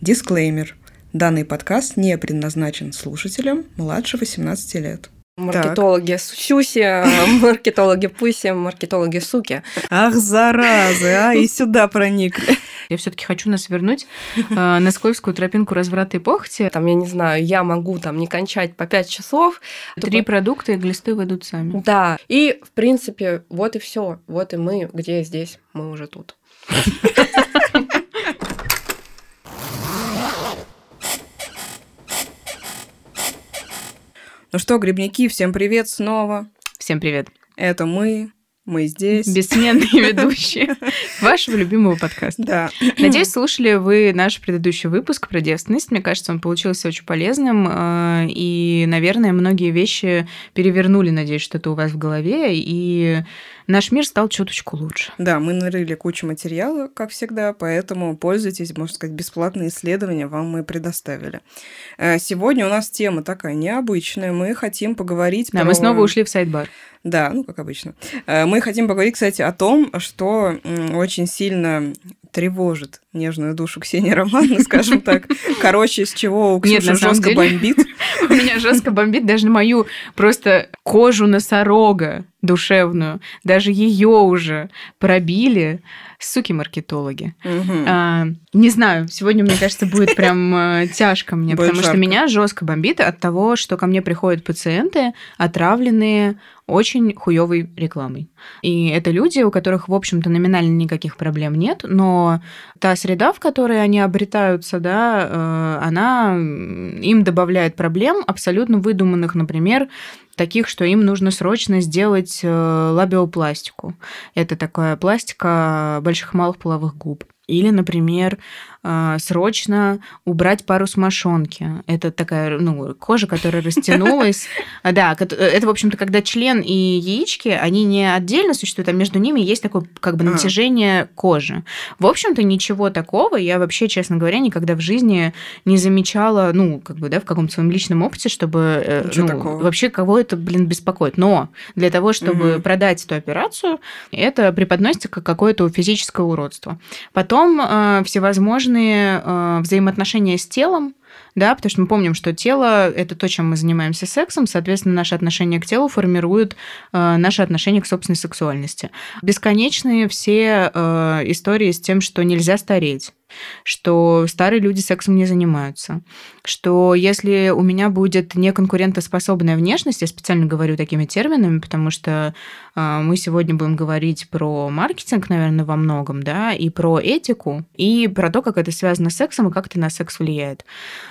Дисклеймер. Данный подкаст не предназначен слушателям младше 18 лет. Маркетологи сюси, маркетологи пуси, маркетологи суки. Ах, заразы, а, и сюда проникли. Я все-таки хочу нас вернуть э, на скользкую тропинку разврата и похоти. Там, я не знаю, я могу там не кончать по 5 часов. Три Тупо- продукта и глисты выйдут сами. Да. И, в принципе, вот и все. Вот и мы, где здесь, мы уже тут. Ну что, грибники, всем привет снова. Всем привет. Это мы, мы здесь. Бессменные ведущие вашего любимого подкаста. Да. Надеюсь, слушали вы наш предыдущий выпуск про девственность. Мне кажется, он получился очень полезным. э, И, наверное, многие вещи перевернули, надеюсь, что-то у вас в голове. И наш мир стал чуточку лучше. Да, мы нарыли кучу материала, как всегда, поэтому пользуйтесь, можно сказать, бесплатные исследования вам мы предоставили. Э, Сегодня у нас тема такая необычная. Мы хотим поговорить Да, про... мы снова ушли в сайт-бар. Да, ну, как обычно. Э, Мы хотим поговорить, кстати, о том, что очень сильно тревожит нежную душу Ксении Романовны, скажем так. Короче, с чего у Ксюши жестко бомбит. У меня жестко бомбит даже мою просто кожу носорога душевную. Даже ее уже пробили суки-маркетологи. Мгм. А, не знаю, сегодня, мне кажется, будет прям э, тяжко мне, Будет потому что меня жестко бомбит от того, что ко мне приходят пациенты, отравленные очень хуевой рекламой. И это люди, у которых, в общем-то, номинально никаких проблем нет, но та среда, в которой они обретаются, да, э, она им добавляет проблем, абсолютно выдуманных, например, таких, что им нужно срочно сделать э, лабиопластику. Это такая пластика больших малых половых губ. Или, например, срочно убрать парус мошонки. Это такая ну, кожа, которая растянулась. А, Да, это, в общем-то, когда член и яички, они не отдельно существуют, а между ними есть такое как бы А. натяжение кожи. В общем-то, ничего такого я вообще, честно говоря, никогда в жизни не замечала, ну, как бы, да, в каком-то своем личном опыте, чтобы э, ну, вообще кого это, блин, беспокоит. Но для того, чтобы Мгм. продать эту операцию, это преподносится как какое-то физическое уродство. Потом э, всевозможные э, взаимоотношения с телом, да, потому что мы помним, что тело – это то, чем мы занимаемся сексом, соответственно, наше отношение к телу формирует э, наше отношение к собственной сексуальности. Бесконечные все э, истории с тем, что нельзя стареть, что старые люди сексом не занимаются, что если у меня будет неконкурентоспособная внешность, я специально говорю такими терминами, потому что э, мы сегодня будем говорить про маркетинг, наверное, во многом, да, и про этику, и про то, как это связано с сексом и как это на секс влияет.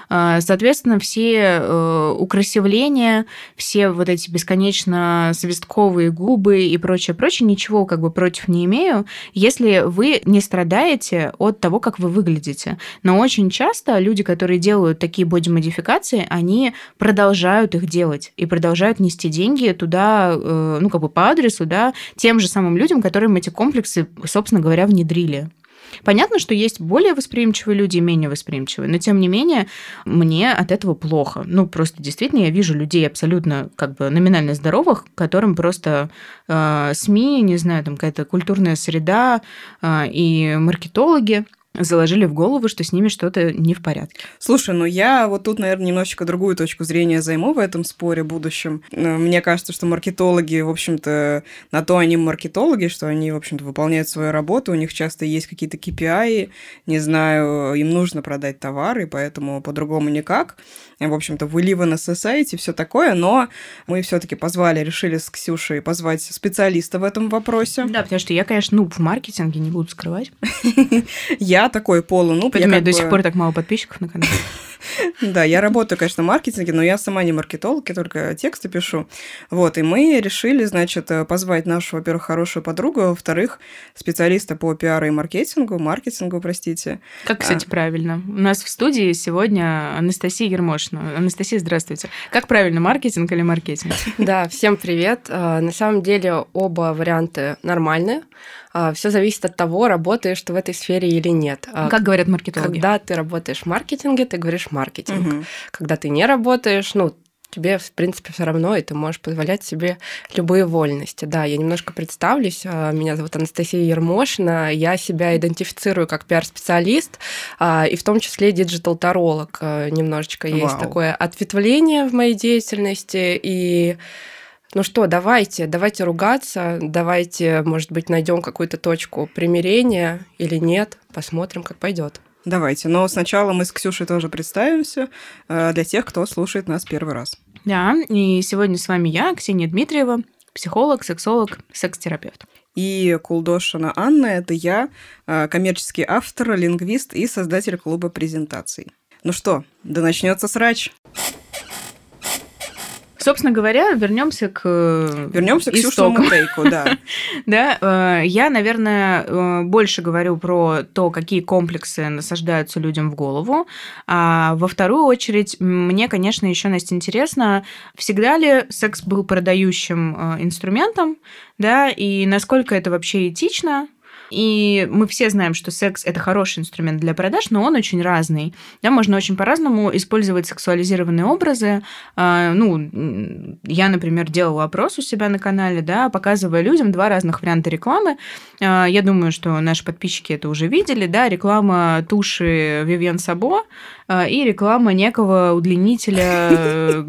А, Соответственно, все э, украсивления, все вот эти бесконечно свистковые губы и прочее, прочее, ничего как бы против не имею, если вы не страдаете от того, как вы выглядите. Но очень часто люди, которые делают такие боди-модификации, они продолжают их делать и продолжают нести деньги туда, э, ну, как бы по адресу, да, тем же самым людям, которым эти комплексы, собственно говоря, внедрили. Понятно, что есть более восприимчивые люди и менее восприимчивые, но тем не менее мне от этого плохо. Ну, просто действительно я вижу людей абсолютно как бы номинально здоровых, которым просто э, СМИ, не знаю, там какая-то культурная среда э, и маркетологи заложили в голову, что с ними что-то не в порядке. Слушай, ну я вот тут, наверное, немножечко другую точку зрения займу в этом споре будущем. Э, Мне кажется, что маркетологи, в общем-то, на то они маркетологи, что они, в общем-то, выполняют свою работу, у них часто есть какие-то KPI, не знаю, им нужно продать товары, поэтому по-другому никак. В общем-то, in a society, все такое, но мы все-таки позвали, решили с Ксюшей позвать специалиста в этом вопросе. Да, потому что я, конечно, ну, в маркетинге не буду скрывать. Я такой полунуб. Поэтому я до сих пор так мало подписчиков на канале. Да, я работаю, конечно, в маркетинге, но я сама не маркетолог, я только тексты пишу. Вот, и мы решили, значит, э, позвать нашу, во-первых, хорошую подругу, а во-вторых, специалиста по пиару и маркетингу, маркетингу, простите. Как, кстати, правильно? У нас в студии сегодня Анастасия Ермошина. Анастасия, здравствуйте. Как правильно, маркетинг или маркетинг? Да, всем привет. А, На самом деле оба варианты нормальные. Все зависит от того, работаешь ты в этой сфере или нет. А, Как говорят маркетологи? Когда ты работаешь в маркетинге, ты говоришь маркетинг. Мгм. Когда ты не работаешь, ну, тебе, в принципе, все равно, и ты можешь позволять себе любые вольности. Да, я немножко представлюсь. А, меня зовут Анастасия Ермошина. Я себя идентифицирую как пиар-специалист, а, и в том числе digital-таролог. А, немножечко Вау. есть такое ответвление в моей деятельности, и ну что, давайте, давайте ругаться, давайте, может быть, найдем какую-то точку примирения или нет, посмотрим, как пойдет. Давайте, но сначала мы с Ксюшей тоже представимся э, для тех, кто слушает нас первый раз. Да, и сегодня с вами я, Ксения Дмитриева, психолог, сексолог, секс-терапевт. И Кулдошина Анна – это я, э, коммерческий автор, лингвист и создатель клуба презентаций. Ну что, да начнется срач. Собственно говоря, вернемся к э, вернемся к истокам. Тейку, да. да, э, я, наверное, э, больше говорю про то, какие комплексы насаждаются людям в голову. А во вторую очередь, мне, конечно, еще, Настя, интересно, всегда ли секс был продающим инструментом, да, и насколько это вообще этично, и мы все знаем, что секс – это хороший инструмент для продаж, но он очень разный. Да, можно очень по-разному использовать сексуализированные образы. А, ну, я, например, делала опрос у себя на канале, да, показывая людям два разных варианта рекламы. А, я думаю, что наши подписчики это уже видели, да, реклама туши Vivienne Сабо и реклама некого удлинителя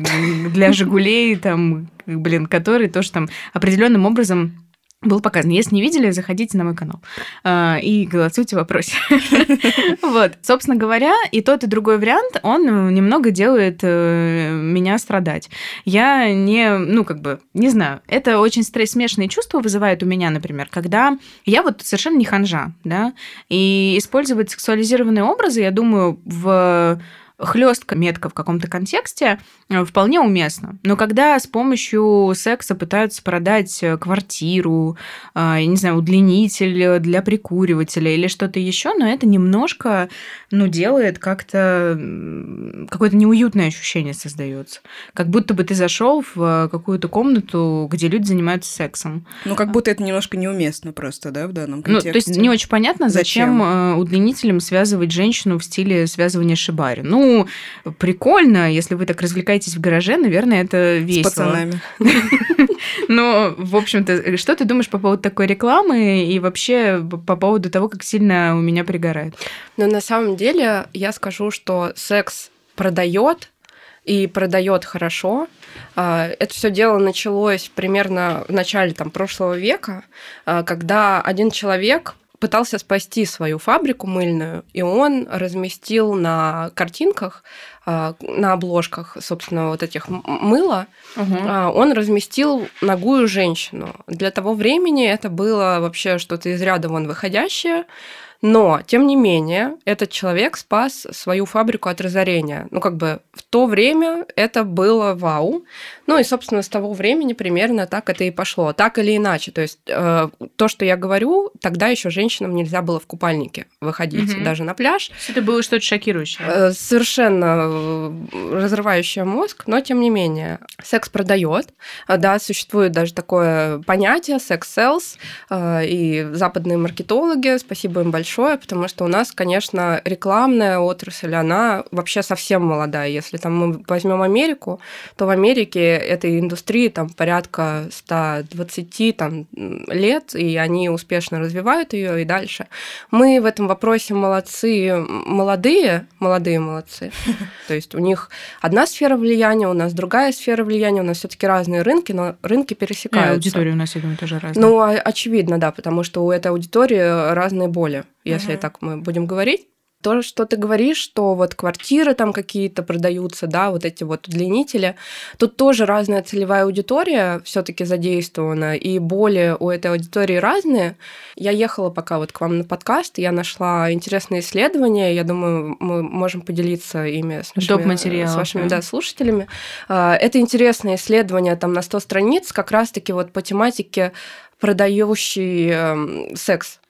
для Жигулей, там, блин, который тоже там определенным образом был показан. Если не видели, заходите на мой канал э, и голосуйте в вопросе. Вот, собственно говоря, и тот, и другой вариант, он немного делает э, меня страдать. Я не, ну, как бы, не знаю, это очень смешанные чувства вызывает у меня, например, когда я вот совершенно не ханжа, да, и использовать сексуализированные образы, я думаю, в хлестка метка в каком-то контексте э, вполне уместно. Но когда с помощью секса пытаются продать э, квартиру, э, я не знаю, удлинитель для прикуривателя или что-то еще, но это немножко, ну, делает как-то какое-то неуютное ощущение создается. Как будто бы ты зашел в какую-то комнату, где люди занимаются сексом. Ну, как будто это немножко неуместно просто, да, в данном контексте. Ну, то есть не очень понятно, зачем, зачем удлинителем связывать женщину в стиле связывания шибари. Ну, ну, прикольно, если вы так развлекаетесь в гараже, наверное, это весело. С пацанами. Но, в общем-то, что ты думаешь по поводу такой рекламы и вообще по поводу того, как сильно у меня пригорает? Ну, на самом деле, я скажу, что секс продает и продает хорошо. А, это все дело началось примерно в начале там, прошлого века, а, когда один человек пытался спасти свою фабрику мыльную, и он разместил на картинках, а, на обложках, собственно, вот этих мыла, угу. он разместил ногую женщину. Для того времени это было вообще что-то из ряда вон выходящее. Но, тем не менее, этот человек спас свою фабрику от разорения. Ну, как бы в то время это было вау. Ну и, собственно, с того времени примерно так это и пошло. Так или иначе. То есть э, то, что я говорю, тогда еще женщинам нельзя было в купальнике выходить угу. даже на пляж. Это было что-то шокирующее. Э, совершенно э, разрывающее мозг, но тем не менее. Секс продает. Да, существует даже такое понятие секс-селс. Э, и западные маркетологи, спасибо им большое, большое, потому что у нас, конечно, рекламная отрасль, она вообще совсем молодая. Если там мы возьмем Америку, то в Америке этой индустрии там порядка 120 там, лет, и они успешно развивают ее и дальше. Мы в этом вопросе молодцы, молодые, молодые молодцы. То есть у них одна сфера влияния, у нас другая сфера влияния, у нас все-таки разные рынки, но рынки пересекаются. И аудитория у нас, я думаю, тоже разная. Ну, очевидно, да, потому что у этой аудитории разные боли если uh-huh. так мы будем говорить. То, что ты говоришь, что вот квартиры там какие-то продаются, да, вот эти вот удлинители, тут тоже разная целевая аудитория все таки задействована, и боли у этой аудитории разные. Я ехала пока вот к вам на подкаст, я нашла интересные исследования, я думаю, мы можем поделиться ими с нашими, с вашими да, слушателями. А, это интересное исследование там на 100 страниц, как раз-таки вот по тематике продающий эм, секс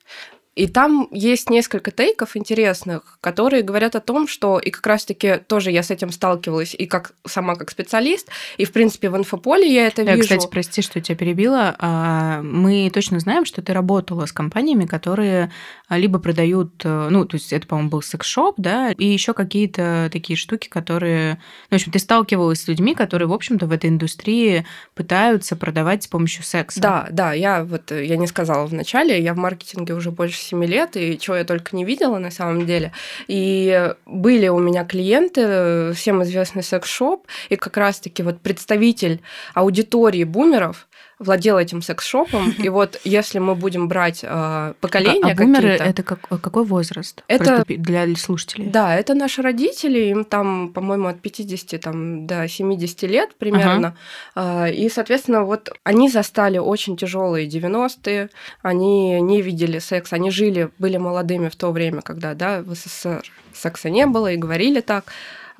И там есть несколько тейков интересных, которые говорят о том, что, и как раз-таки тоже я с этим сталкивалась, и как сама как специалист, и, в принципе, в инфополе я это да, вижу. Кстати, прости, что тебя перебила. А, мы точно знаем, что ты работала с компаниями, которые либо продают, э, ну, то есть это, по-моему, был секс-шоп, да, и еще какие-то такие штуки, которые... Ну, в общем, ты сталкивалась с людьми, которые, в общем-то, в этой индустрии пытаются продавать с помощью секса. Да, да, я вот, я не сказала вначале, я в маркетинге уже больше 7 лет, и чего я только не видела на самом деле. И были у меня клиенты, всем известный секс-шоп, и как раз-таки вот представитель аудитории бумеров, владел этим секс-шопом, и вот если мы будем брать э, поколения а, а бумеры это как, какой возраст? Это для слушателей. Да, это наши родители, им там, по-моему, от 50 там, до 70 лет примерно. Ага. Э, и, соответственно, вот они застали очень тяжелые 90-е, они не видели секс, они жили, были молодыми в то время, когда да, в СССР секса не было, и говорили так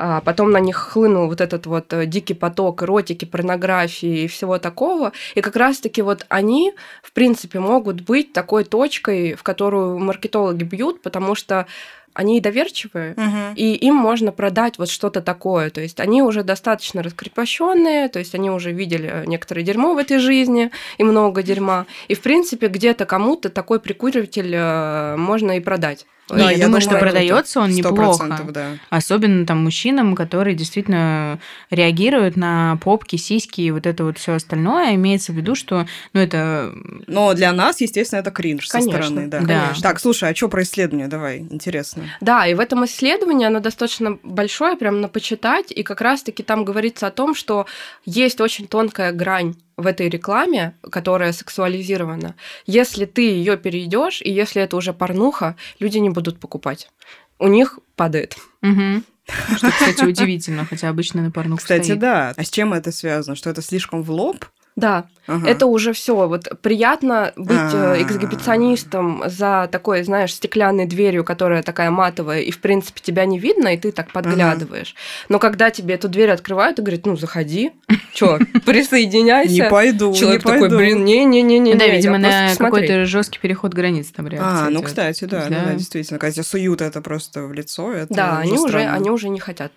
а потом на них хлынул вот этот вот э, дикий поток эротики, порнографии и всего такого. И как раз-таки вот они, в принципе, могут быть такой точкой, в которую маркетологи бьют, потому что они доверчивые, угу. и им можно продать вот что-то такое. То есть они уже достаточно раскрепощенные, то есть они уже видели некоторое дерьмо в этой жизни и много дерьма. И в принципе где-то кому-то такой прикуриватель э, можно и продать. Да, я, я думаю, что продается он неплохо. Да. Особенно там мужчинам, которые действительно реагируют на попки, сиськи и вот это вот все остальное. Имеется в виду, что ну, это... Но для нас, естественно, это кринж конечно, со стороны. Да. да. Так, слушай, а что про исследование? Давай, интересно. Да, и в этом исследовании оно достаточно большое, прям на почитать, и как раз-таки там говорится о том, что есть очень тонкая грань в этой рекламе, которая сексуализирована, если ты ее перейдешь, и если это уже порнуха, люди не будут покупать. У них падает. Угу. Что, кстати, удивительно, хотя обычно на порнуху Кстати, стоит. да. А с чем это связано? Что это слишком в лоб? Да, ага. это уже все. Вот приятно быть А-а-а. Э, эксгибиционистом за такой, знаешь, стеклянной дверью, которая такая матовая, и в принципе тебя не видно, и ты так подглядываешь. Ага. Но когда тебе эту дверь открывают и говорят, ну заходи, что, присоединяйся. Не пойду, Человек такой, блин, не, не, не, не. Да, видимо, на какой-то жесткий переход границ там реакция. А, ну кстати, да, да, действительно, когда суют это просто в лицо, это да, они уже, они уже не хотят.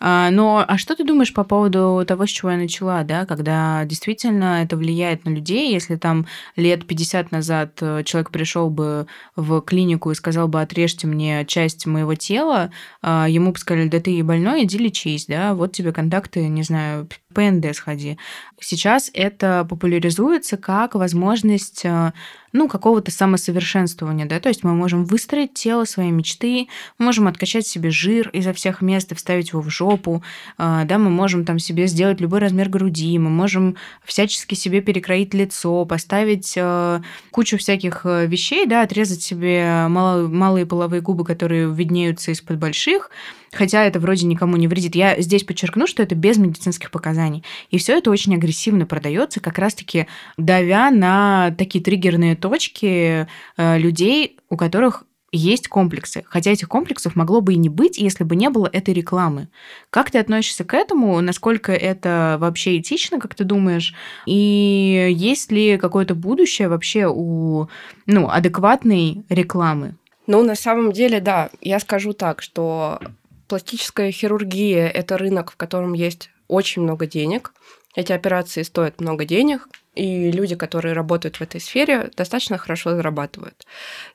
А, но а что ты думаешь по поводу того, с чего я начала, да, когда действительно это влияет на людей, если там лет 50 назад э, человек пришел бы в клинику и сказал бы, отрежьте мне часть моего тела, а, ему бы сказали, да ты больной, иди лечись, да, вот тебе контакты, не знаю, ПНД сходи. Сейчас это популяризуется как возможность э, ну, какого-то самосовершенствования, да, то есть мы можем выстроить тело своей мечты, можем откачать себе жир изо всех мест и вставить его в жопу, э, да, мы можем там себе сделать любой размер груди, мы можем всячески себе перекроить лицо, поставить э, кучу всяких вещей, да, отрезать себе малые половые губы, которые виднеются из-под больших, хотя это вроде никому не вредит. Я здесь подчеркну, что это без медицинских показаний. И все это очень агрессивно продается, как раз-таки давя на такие триггерные точки э, людей, у которых есть комплексы. Хотя этих комплексов могло бы и не быть, если бы не было этой рекламы. Как ты относишься к этому? Насколько это вообще этично, как ты думаешь? И есть ли какое-то будущее вообще у ну, адекватной рекламы? Ну, на самом деле, да. Я скажу так, что Пластическая хирургия – это рынок, в котором есть очень много денег. Эти операции стоят много денег, и люди, которые работают в этой сфере, достаточно хорошо зарабатывают.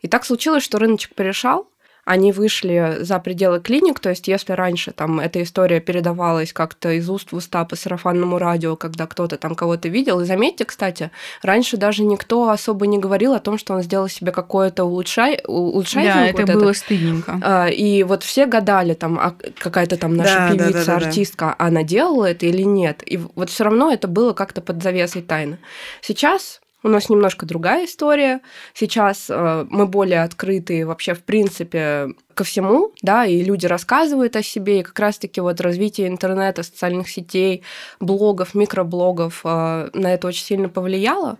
И так случилось, что рыночек перешел, они вышли за пределы клиник, то есть если раньше там эта история передавалась как-то из уст в уста по сарафанному радио, когда кто-то там кого-то видел, и заметьте, кстати, раньше даже никто особо не говорил о том, что он сделал себе какое-то улучшай... улучшайзинг. Да, это вот было это. стыдненько. А, и вот все гадали, там, а какая-то там наша да, певица, да, да, да, артистка, да. она делала это или нет. И вот все равно это было как-то под завесой тайны. Сейчас у нас немножко другая история. Сейчас э, мы более открыты вообще, в принципе, ко всему, да, и люди рассказывают о себе, и как раз-таки вот развитие интернета, социальных сетей, блогов, микроблогов э, на это очень сильно повлияло.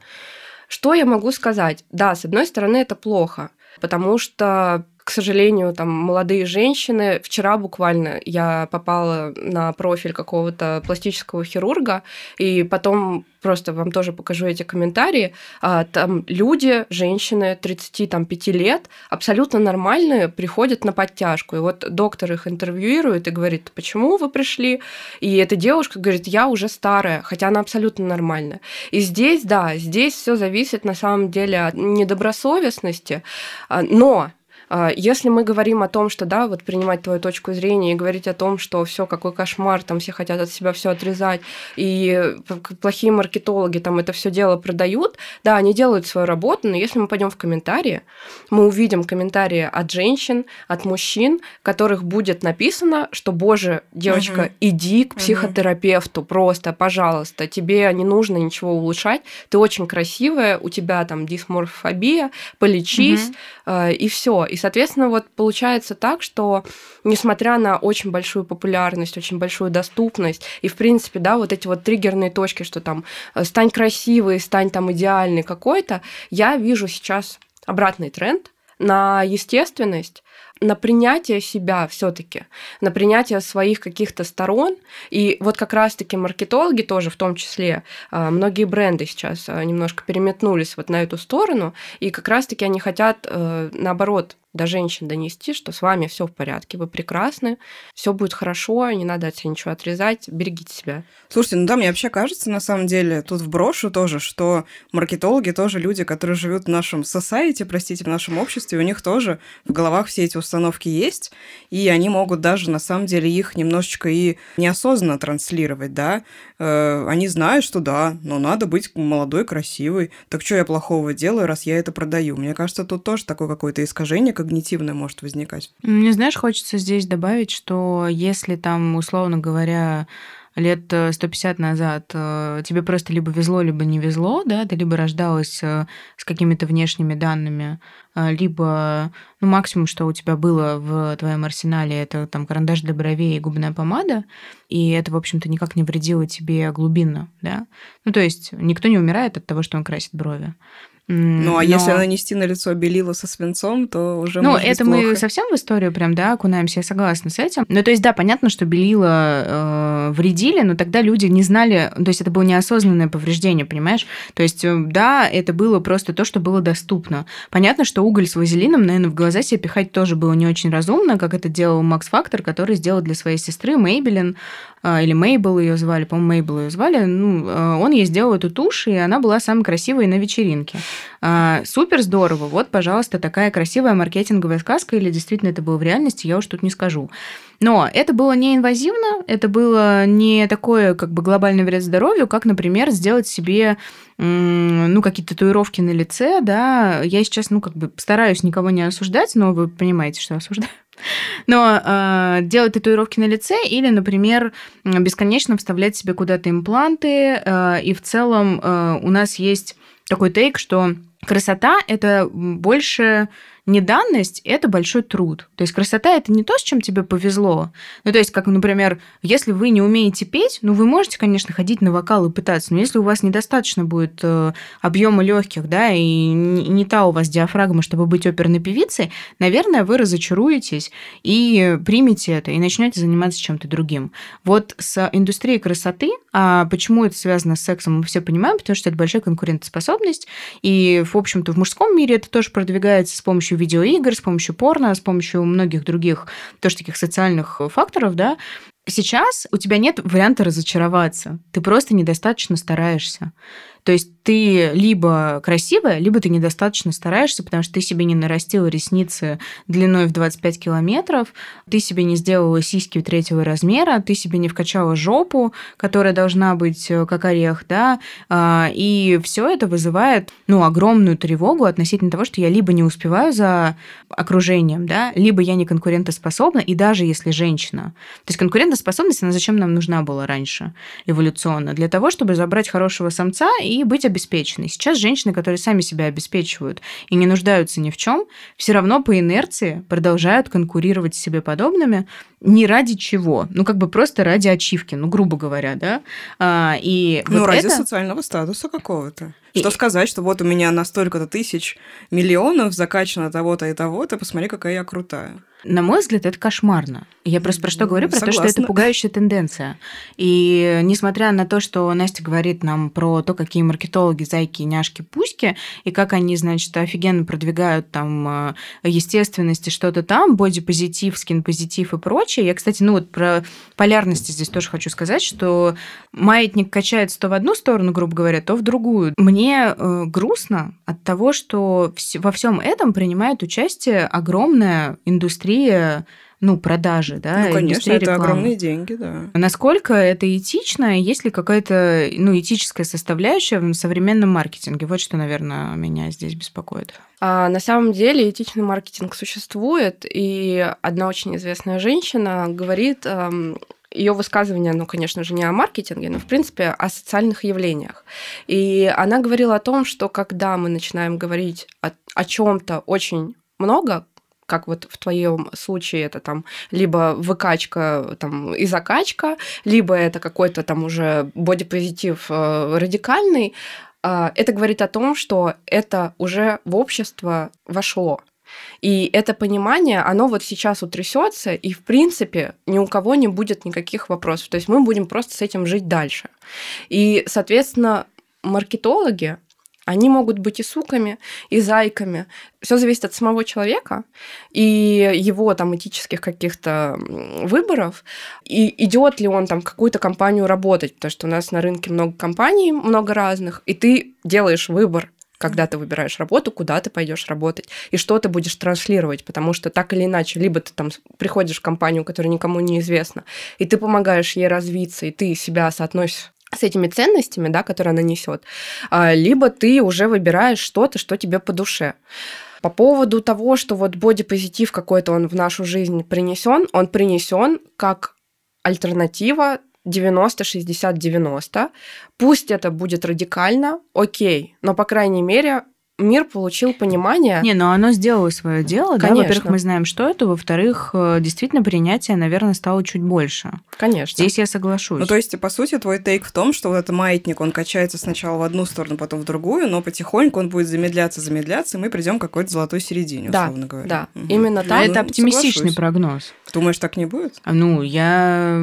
Что я могу сказать? Да, с одной стороны, это плохо, потому что к сожалению, там молодые женщины. Вчера буквально я попала на профиль какого-то пластического хирурга, и потом просто вам тоже покажу эти комментарии. А, там люди, женщины 35 лет, абсолютно нормальные, приходят на подтяжку. И вот доктор их интервьюирует и говорит, почему вы пришли? И эта девушка говорит, я уже старая, хотя она абсолютно нормальная. И здесь, да, здесь все зависит на самом деле от недобросовестности, а, но если мы говорим о том, что, да, вот принимать твою точку зрения и говорить о том, что все какой кошмар, там все хотят от себя все отрезать, и плохие маркетологи там это все дело продают, да, они делают свою работу, но если мы пойдем в комментарии, мы увидим комментарии от женщин, от мужчин, которых будет написано, что, боже, девочка, угу. иди к психотерапевту, угу. просто, пожалуйста, тебе не нужно ничего улучшать, ты очень красивая, у тебя там дисморфобия, полечись, угу. и все и, соответственно, вот получается так, что несмотря на очень большую популярность, очень большую доступность, и, в принципе, да, вот эти вот триггерные точки, что там э, стань красивой, стань там идеальный какой-то, я вижу сейчас обратный тренд на естественность, на принятие себя все-таки, на принятие своих каких-то сторон. И вот как раз-таки маркетологи тоже в том числе, а, многие бренды сейчас а, немножко переметнулись вот на эту сторону, и как раз-таки они хотят, э, наоборот, до женщин донести, что с вами все в порядке, вы прекрасны, все будет хорошо, не надо от себя ничего отрезать, берегите себя. Слушайте, ну да, мне вообще кажется, на самом деле, тут вброшу тоже, что маркетологи тоже люди, которые живут в нашем society, простите, в нашем обществе, у них тоже в головах все эти установки есть, и они могут даже, на самом деле, их немножечко и неосознанно транслировать, да. Э, они знают, что да, но надо быть молодой, красивой. Так что я плохого делаю, раз я это продаю? Мне кажется, тут тоже такое какое-то искажение, когнитивное может возникать. Мне, знаешь, хочется здесь добавить, что если там, условно говоря, лет 150 э, назад э, тебе просто либо везло, либо не везло, да, ты либо рождалась э, с какими-то внешними данными, либо, ну, максимум, что у тебя было в твоем арсенале, это там карандаш для бровей и губная помада, и это, в общем-то, никак не вредило тебе глубинно, да. Ну, то есть никто не умирает от того, что он красит брови. Ну, а Но... если нанести на лицо белила со свинцом, то уже Ну, это быть мы совсем в историю прям, да, окунаемся, я согласна с этим. Ну, то есть, да, понятно, что белила э, вредили, но тогда люди не знали, то есть это было неосознанное повреждение, понимаешь? То есть, э, да, это было просто то, что было доступно. Понятно, что уголь с вазелином, наверное, в глаза себе пихать тоже было не очень разумно, как это делал Макс Фактор, который сделал для своей сестры Мейбелин, или Мейбл ее звали, по-моему, Мейбл ее звали, ну, э, он ей сделал эту тушь, и она была самой красивой на вечеринке. А, супер здорово. Вот, пожалуйста, такая красивая маркетинговая сказка, или действительно это было в реальности, я уж тут не скажу. Но это было не инвазивно, это было не такое как бы глобальный вред здоровью, как, например, сделать себе ну, какие-то татуировки на лице, да. Я сейчас, ну, как бы стараюсь никого не осуждать, но вы понимаете, что осуждаю. Но э, делать татуировки на лице или, например, бесконечно вставлять себе куда-то импланты. Э, и в целом э, у нас есть такой тейк, что красота это больше не данность, это большой труд. То есть красота это не то, с чем тебе повезло. Ну, то есть, как, например, если вы не умеете петь, ну, вы можете, конечно, ходить на вокал и пытаться, но если у вас недостаточно будет э, объема легких, да, и не, та у вас диафрагма, чтобы быть оперной певицей, наверное, вы разочаруетесь и примете это, и начнете заниматься чем-то другим. Вот с индустрией красоты, а почему это связано с сексом, мы все понимаем, потому что это большая конкурентоспособность, и, в общем-то, в мужском мире это тоже продвигается с помощью видеоигр, с помощью порно, с помощью многих других тоже таких социальных факторов, да, сейчас у тебя нет варианта разочароваться. Ты просто недостаточно стараешься. То есть ты либо красивая, либо ты недостаточно стараешься, потому что ты себе не нарастила ресницы длиной в 25 километров, ты себе не сделала сиськи третьего размера, ты себе не вкачала жопу, которая должна быть э, как орех, да, а, и все это вызывает, ну, огромную тревогу относительно того, что я либо не успеваю за окружением, да, либо я не конкурентоспособна, и даже если женщина. То есть конкурентоспособность, она зачем нам нужна была раньше эволюционно? Для того, чтобы забрать хорошего самца и быть обеспеченной. Сейчас женщины, которые сами себя обеспечивают и не нуждаются ни в чем, все равно по инерции продолжают конкурировать с себе подобными не ради чего, ну как бы просто ради ачивки, ну грубо говоря, да. А, и ну вот ради это... социального статуса какого-то. Что сказать, что вот у меня на столько-то тысяч миллионов закачано того-то и того-то, посмотри, какая я крутая. На мой взгляд, это кошмарно. Я просто про что говорю? Про то, что это пугающая тенденция. И несмотря на то, что Настя говорит нам про то, какие маркетологи, зайки, няшки, пуськи, и как они, значит, офигенно продвигают там э, естественность и что-то там, бодипозитив, скин-позитив и прочее. Я, кстати, ну вот про полярности здесь тоже хочу сказать, что маятник качается то в одну сторону, грубо говоря, то в другую. Мне э, грустно от того, что во всем этом принимает участие огромная индустрия индустрия ну, продажи, да, ну, конечно, это рекламы. огромные деньги, да. Насколько это этично, есть ли какая-то, ну, этическая составляющая в современном маркетинге? Вот что, наверное, меня здесь беспокоит. А, на самом деле этичный маркетинг существует, и одна очень известная женщина говорит, ее высказывание, ну, конечно же, не о маркетинге, но, в принципе, о социальных явлениях. И она говорила о том, что когда мы начинаем говорить о, о чем-то очень много, как вот в твоем случае это там либо выкачка там, и закачка, либо это какой-то там уже бодипозитив э, радикальный, э, это говорит о том, что это уже в общество вошло. И это понимание, оно вот сейчас утрясется, и в принципе ни у кого не будет никаких вопросов. То есть мы будем просто с этим жить дальше. И, соответственно, маркетологи, они могут быть и суками, и зайками. Все зависит от самого человека и его там этических каких-то выборов. И идет ли он там в какую-то компанию работать, потому что у нас на рынке много компаний, много разных, и ты делаешь выбор когда ты выбираешь работу, куда ты пойдешь работать и что ты будешь транслировать, потому что так или иначе, либо ты там приходишь в компанию, которая никому не известна, и ты помогаешь ей развиться, и ты себя соотносишь с этими ценностями, да, которые она несет, а, либо ты уже выбираешь что-то, что тебе по душе. По поводу того, что вот бодипозитив какой-то он в нашу жизнь принесен, он принесен как альтернатива 90-60-90. Пусть это будет радикально, окей, но, по крайней мере, мир получил понимание. Не, но оно сделало свое дело, Конечно. да? Во-первых, мы знаем, что это, во-вторых, э, действительно принятие, наверное, стало чуть больше. Конечно. Здесь я соглашусь. Ну, то есть, по сути, твой тейк в том, что вот этот маятник, он качается сначала в одну сторону, потом в другую, но потихоньку он будет замедляться, замедляться, и мы придем к какой-то золотой середине, условно да, говоря. Да, угу. именно так. это ну, оптимистичный соглашусь. прогноз. Думаешь, так не будет? А, ну, я,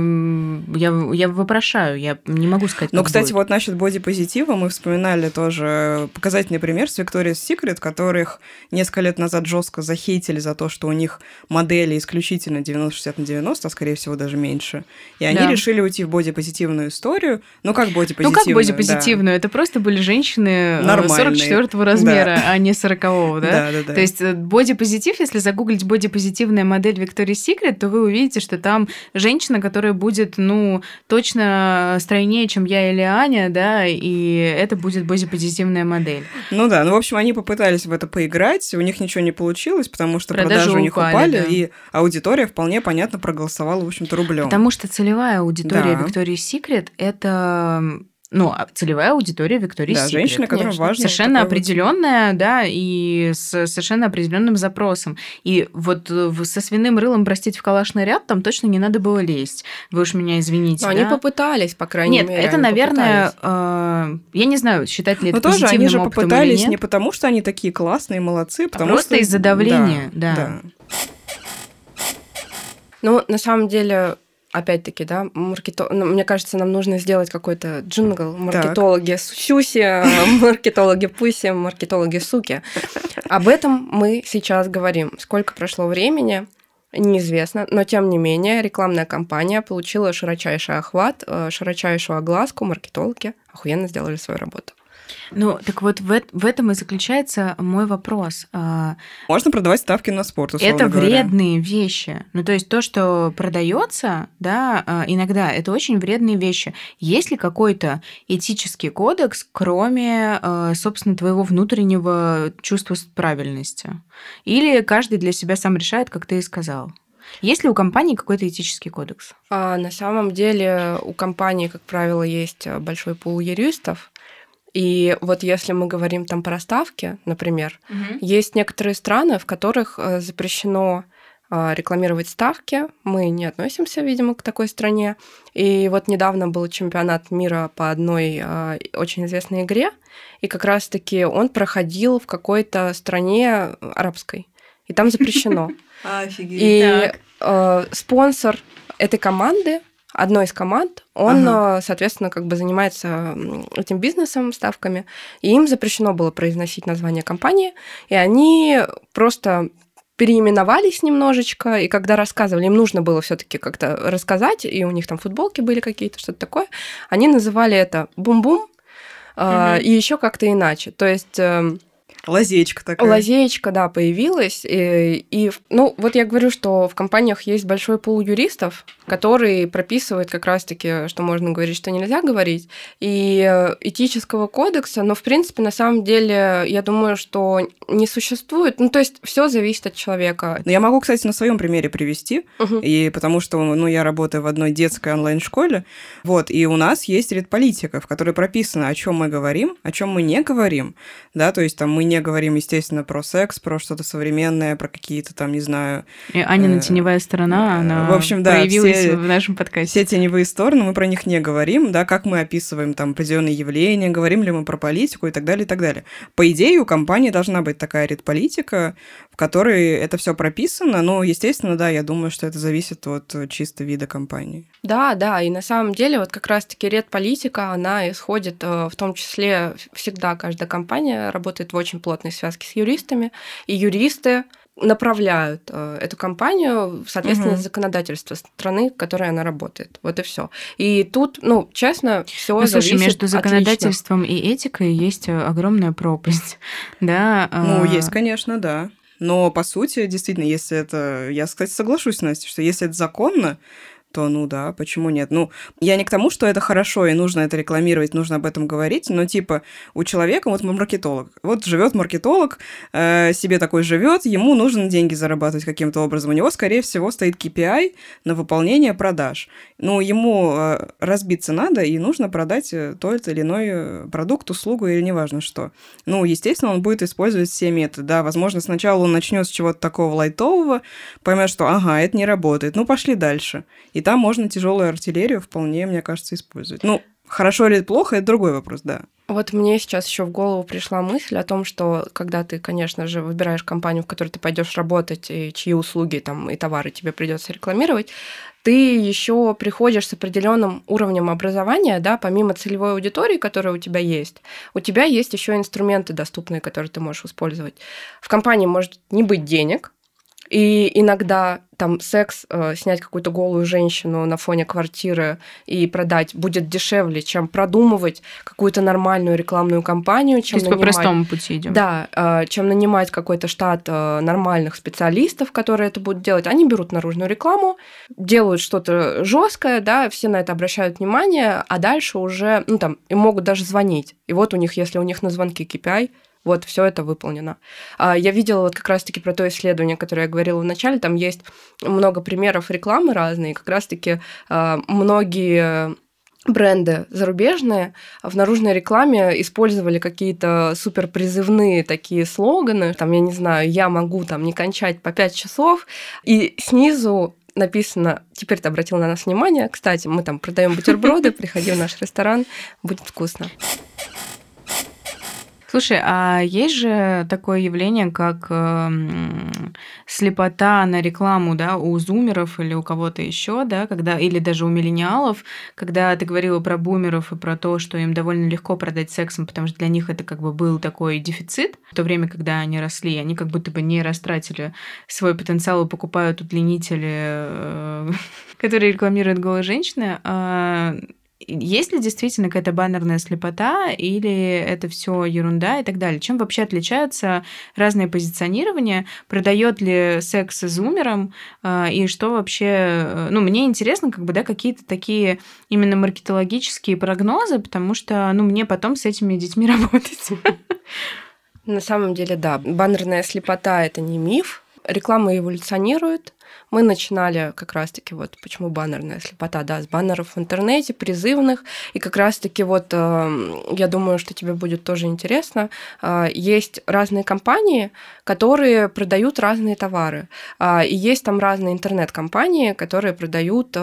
я, я вопрошаю, я не могу сказать, Но, кстати, будет. вот насчет бодипозитива мы вспоминали тоже показательный пример с Викторией Victoria's Secret, которых несколько лет назад жестко захейтили за то, что у них модели исключительно 90-60 на 90, а скорее всего даже меньше. И они да. решили уйти в бодипозитивную историю. Ну, как бодипозитивную? Ну, как бодипозитивную? Да. Это просто были женщины э, Нормальные. 44 размера, да. а не 40 да? Да, да, да. То есть э, бодипозитив, если загуглить бодипозитивная модель Victoria's Secret, то вы увидите, что там женщина, которая будет, ну, точно стройнее, чем я или Аня, да, и это будет бодипозитивная модель. Ну да, ну, в общем, они попытались в это поиграть, у них ничего не получилось, потому что продажи, продажи у них упали, упали да. и аудитория вполне понятно проголосовала, в общем-то, рублем. Потому что целевая аудитория да. Victoria's Secret это ну, а целевая аудитория Виктории Да, Secret. женщина, которая важна. Совершенно определенная, вот... да, и с совершенно определенным запросом. И вот э, со свиным рылом, простите, в калашный ряд там точно не надо было лезть. Вы уж меня извините. Но да? они попытались, по крайней Нет, мере. Нет, это, наверное, э, я не знаю, считать ли это Но тоже они же попытались не потому, что они такие классные, молодцы, потому а просто что... из-за давления, да. да. да. Ну, на самом деле, опять-таки, да, маркето... ну, мне кажется, нам нужно сделать какой-то джингл. Маркетологи так. сюси, маркетологи пуси, маркетологи суки. Об этом мы сейчас говорим. Сколько прошло времени, неизвестно, но тем не менее рекламная кампания получила широчайший охват, э, широчайшую огласку, маркетологи охуенно сделали свою работу. Ну, так вот в, в этом и заключается мой вопрос. А, Можно продавать ставки на спорт, Это говоря. вредные вещи. Ну, то есть то, что продается, да, а, иногда это очень вредные вещи. Есть ли какой-то этический кодекс, кроме, а, собственно, твоего внутреннего чувства правильности? Или каждый для себя сам решает, как ты и сказал? Есть ли у компании какой-то этический кодекс? А, на самом деле у компании, как правило, есть большой пул юристов, и вот если мы говорим там про ставки, например, угу. есть некоторые страны, в которых э, запрещено а, рекламировать ставки. Мы не относимся, видимо, к такой стране. И вот недавно был чемпионат мира по одной а, очень известной игре, и как раз-таки он проходил в какой-то стране арабской. И там запрещено. Офигеть. И э, спонсор этой команды одной из команд, он, ага. соответственно, как бы занимается этим бизнесом, ставками, и им запрещено было произносить название компании, и они просто переименовались немножечко, и когда рассказывали, им нужно было все-таки как-то рассказать, и у них там футболки были какие-то, что-то такое, они называли это бум-бум, угу. и еще как-то иначе. То есть эм, Лазеечка такая. Лазеечка, да, появилась. И, и, ну, вот я говорю, что в компаниях есть большой пул юристов, которые прописывают как раз-таки, что можно говорить, что нельзя говорить, и э, этического кодекса, но, в принципе, на самом деле, я думаю, что не существует. Ну, то есть все зависит от человека. Я могу, кстати, на своем примере привести, угу. и потому что, ну, я работаю в одной детской онлайн-школе, вот, и у нас есть редполитика, в которой прописано, о чем мы говорим, о чем мы не говорим, да, то есть там мы не говорим, естественно, про секс, про что-то современное, про какие-то там, не знаю... И Анина э, теневая сторона, она в общем, да, проявилась все, в нашем подкасте. Все теневые стороны, мы про них не говорим, да, как мы описываем там определенные явления, говорим ли мы про политику и так далее, и так далее. По идее, у компании должна быть такая редполитика, в которой это все прописано, но, естественно, да, я думаю, что это зависит от чисто вида компании. Да, да, и на самом деле вот как раз-таки редполитика, она исходит э, в том числе всегда каждая компания работает в очень плотной связке с юристами, и юристы направляют э, эту компанию, соответственно, угу. законодательство страны, в которой она работает. Вот и все. И тут, ну, честно, все ну, слушай, между законодательством отлично. и этикой есть э, огромная пропасть, да? Ну, а... есть, конечно, да. Но по сути, действительно, если это... Я, кстати, соглашусь, Настя, что если это законно, то ну да, почему нет? Ну, я не к тому, что это хорошо и нужно это рекламировать, нужно об этом говорить, но типа у человека, вот маркетолог, вот живет маркетолог, э, себе такой живет, ему нужно деньги зарабатывать каким-то образом, у него, скорее всего, стоит KPI на выполнение продаж. Ну, ему э, разбиться надо, и нужно продать э, тот или иной э, продукт, услугу или неважно что. Ну, естественно, он будет использовать все методы, да, возможно, сначала он начнет с чего-то такого лайтового, поймет, что, ага, это не работает, ну, пошли дальше. И там можно тяжелую артиллерию вполне, мне кажется, использовать. Ну, хорошо или плохо, это другой вопрос, да. Вот мне сейчас еще в голову пришла мысль о том, что когда ты, конечно же, выбираешь компанию, в которой ты пойдешь работать, и чьи услуги там и товары тебе придется рекламировать, ты еще приходишь с определенным уровнем образования, да, помимо целевой аудитории, которая у тебя есть, у тебя есть еще инструменты доступные, которые ты можешь использовать. В компании может не быть денег, и иногда там секс, э, снять какую-то голую женщину на фоне квартиры и продать будет дешевле, чем продумывать какую-то нормальную рекламную кампанию, чем То есть нанимать... по простому пути идем. Да, э, чем нанимать какой-то штат э, нормальных специалистов, которые это будут делать. Они берут наружную рекламу, делают что-то жесткое, да, все на это обращают внимание, а дальше уже, ну там, им могут даже звонить. И вот у них, если у них на звонки KPI, вот, все это выполнено. А, я видела вот как раз-таки про то исследование, которое я говорила в начале. Там есть много примеров рекламы разные. Как раз-таки а, многие бренды зарубежные в наружной рекламе использовали какие-то супер такие слоганы, там, я не знаю, я могу там не кончать по 5 часов, и снизу написано, теперь ты обратил на нас внимание, кстати, мы там продаем бутерброды, приходи в наш ресторан, будет вкусно. Слушай, а есть же такое явление, как э, слепота на рекламу, да, у зумеров или у кого-то еще, да, когда или даже у миллениалов, когда ты говорила про бумеров и про то, что им довольно легко продать сексом, потому что для них это как бы был такой дефицит. В то время, когда они росли, они как будто бы не растратили свой потенциал и покупают удлинители, э, которые рекламируют голые женщины. А есть ли действительно какая-то баннерная слепота или это все ерунда и так далее? Чем вообще отличаются разные позиционирования? Продает ли секс зумером? А, и что вообще... Э, ну, мне интересно, как бы, да, какие-то такие именно маркетологические прогнозы, потому что, ну, мне потом с этими детьми работать. На самом деле, да, баннерная слепота – это не миф. Реклама эволюционирует, Мы начинали как раз-таки вот почему баннерная слепота, да, с баннеров в интернете, призывных, и как раз-таки вот э, я думаю, что тебе будет тоже интересно, э, есть разные компании, которые продают разные товары, э, и есть там разные интернет-компании, которые продают,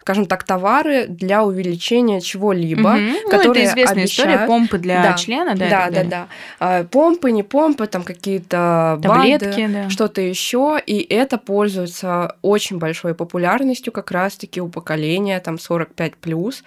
скажем так, товары для увеличения чего-либо, угу. которые ну, это известная обещают... история, помпы для да, члена, да? Да, да, да. А, помпы, не помпы, там какие-то таблетки, БАДы, да. что-то еще, и это пользуется очень большой популярностью как раз-таки у поколения там 45 плюс.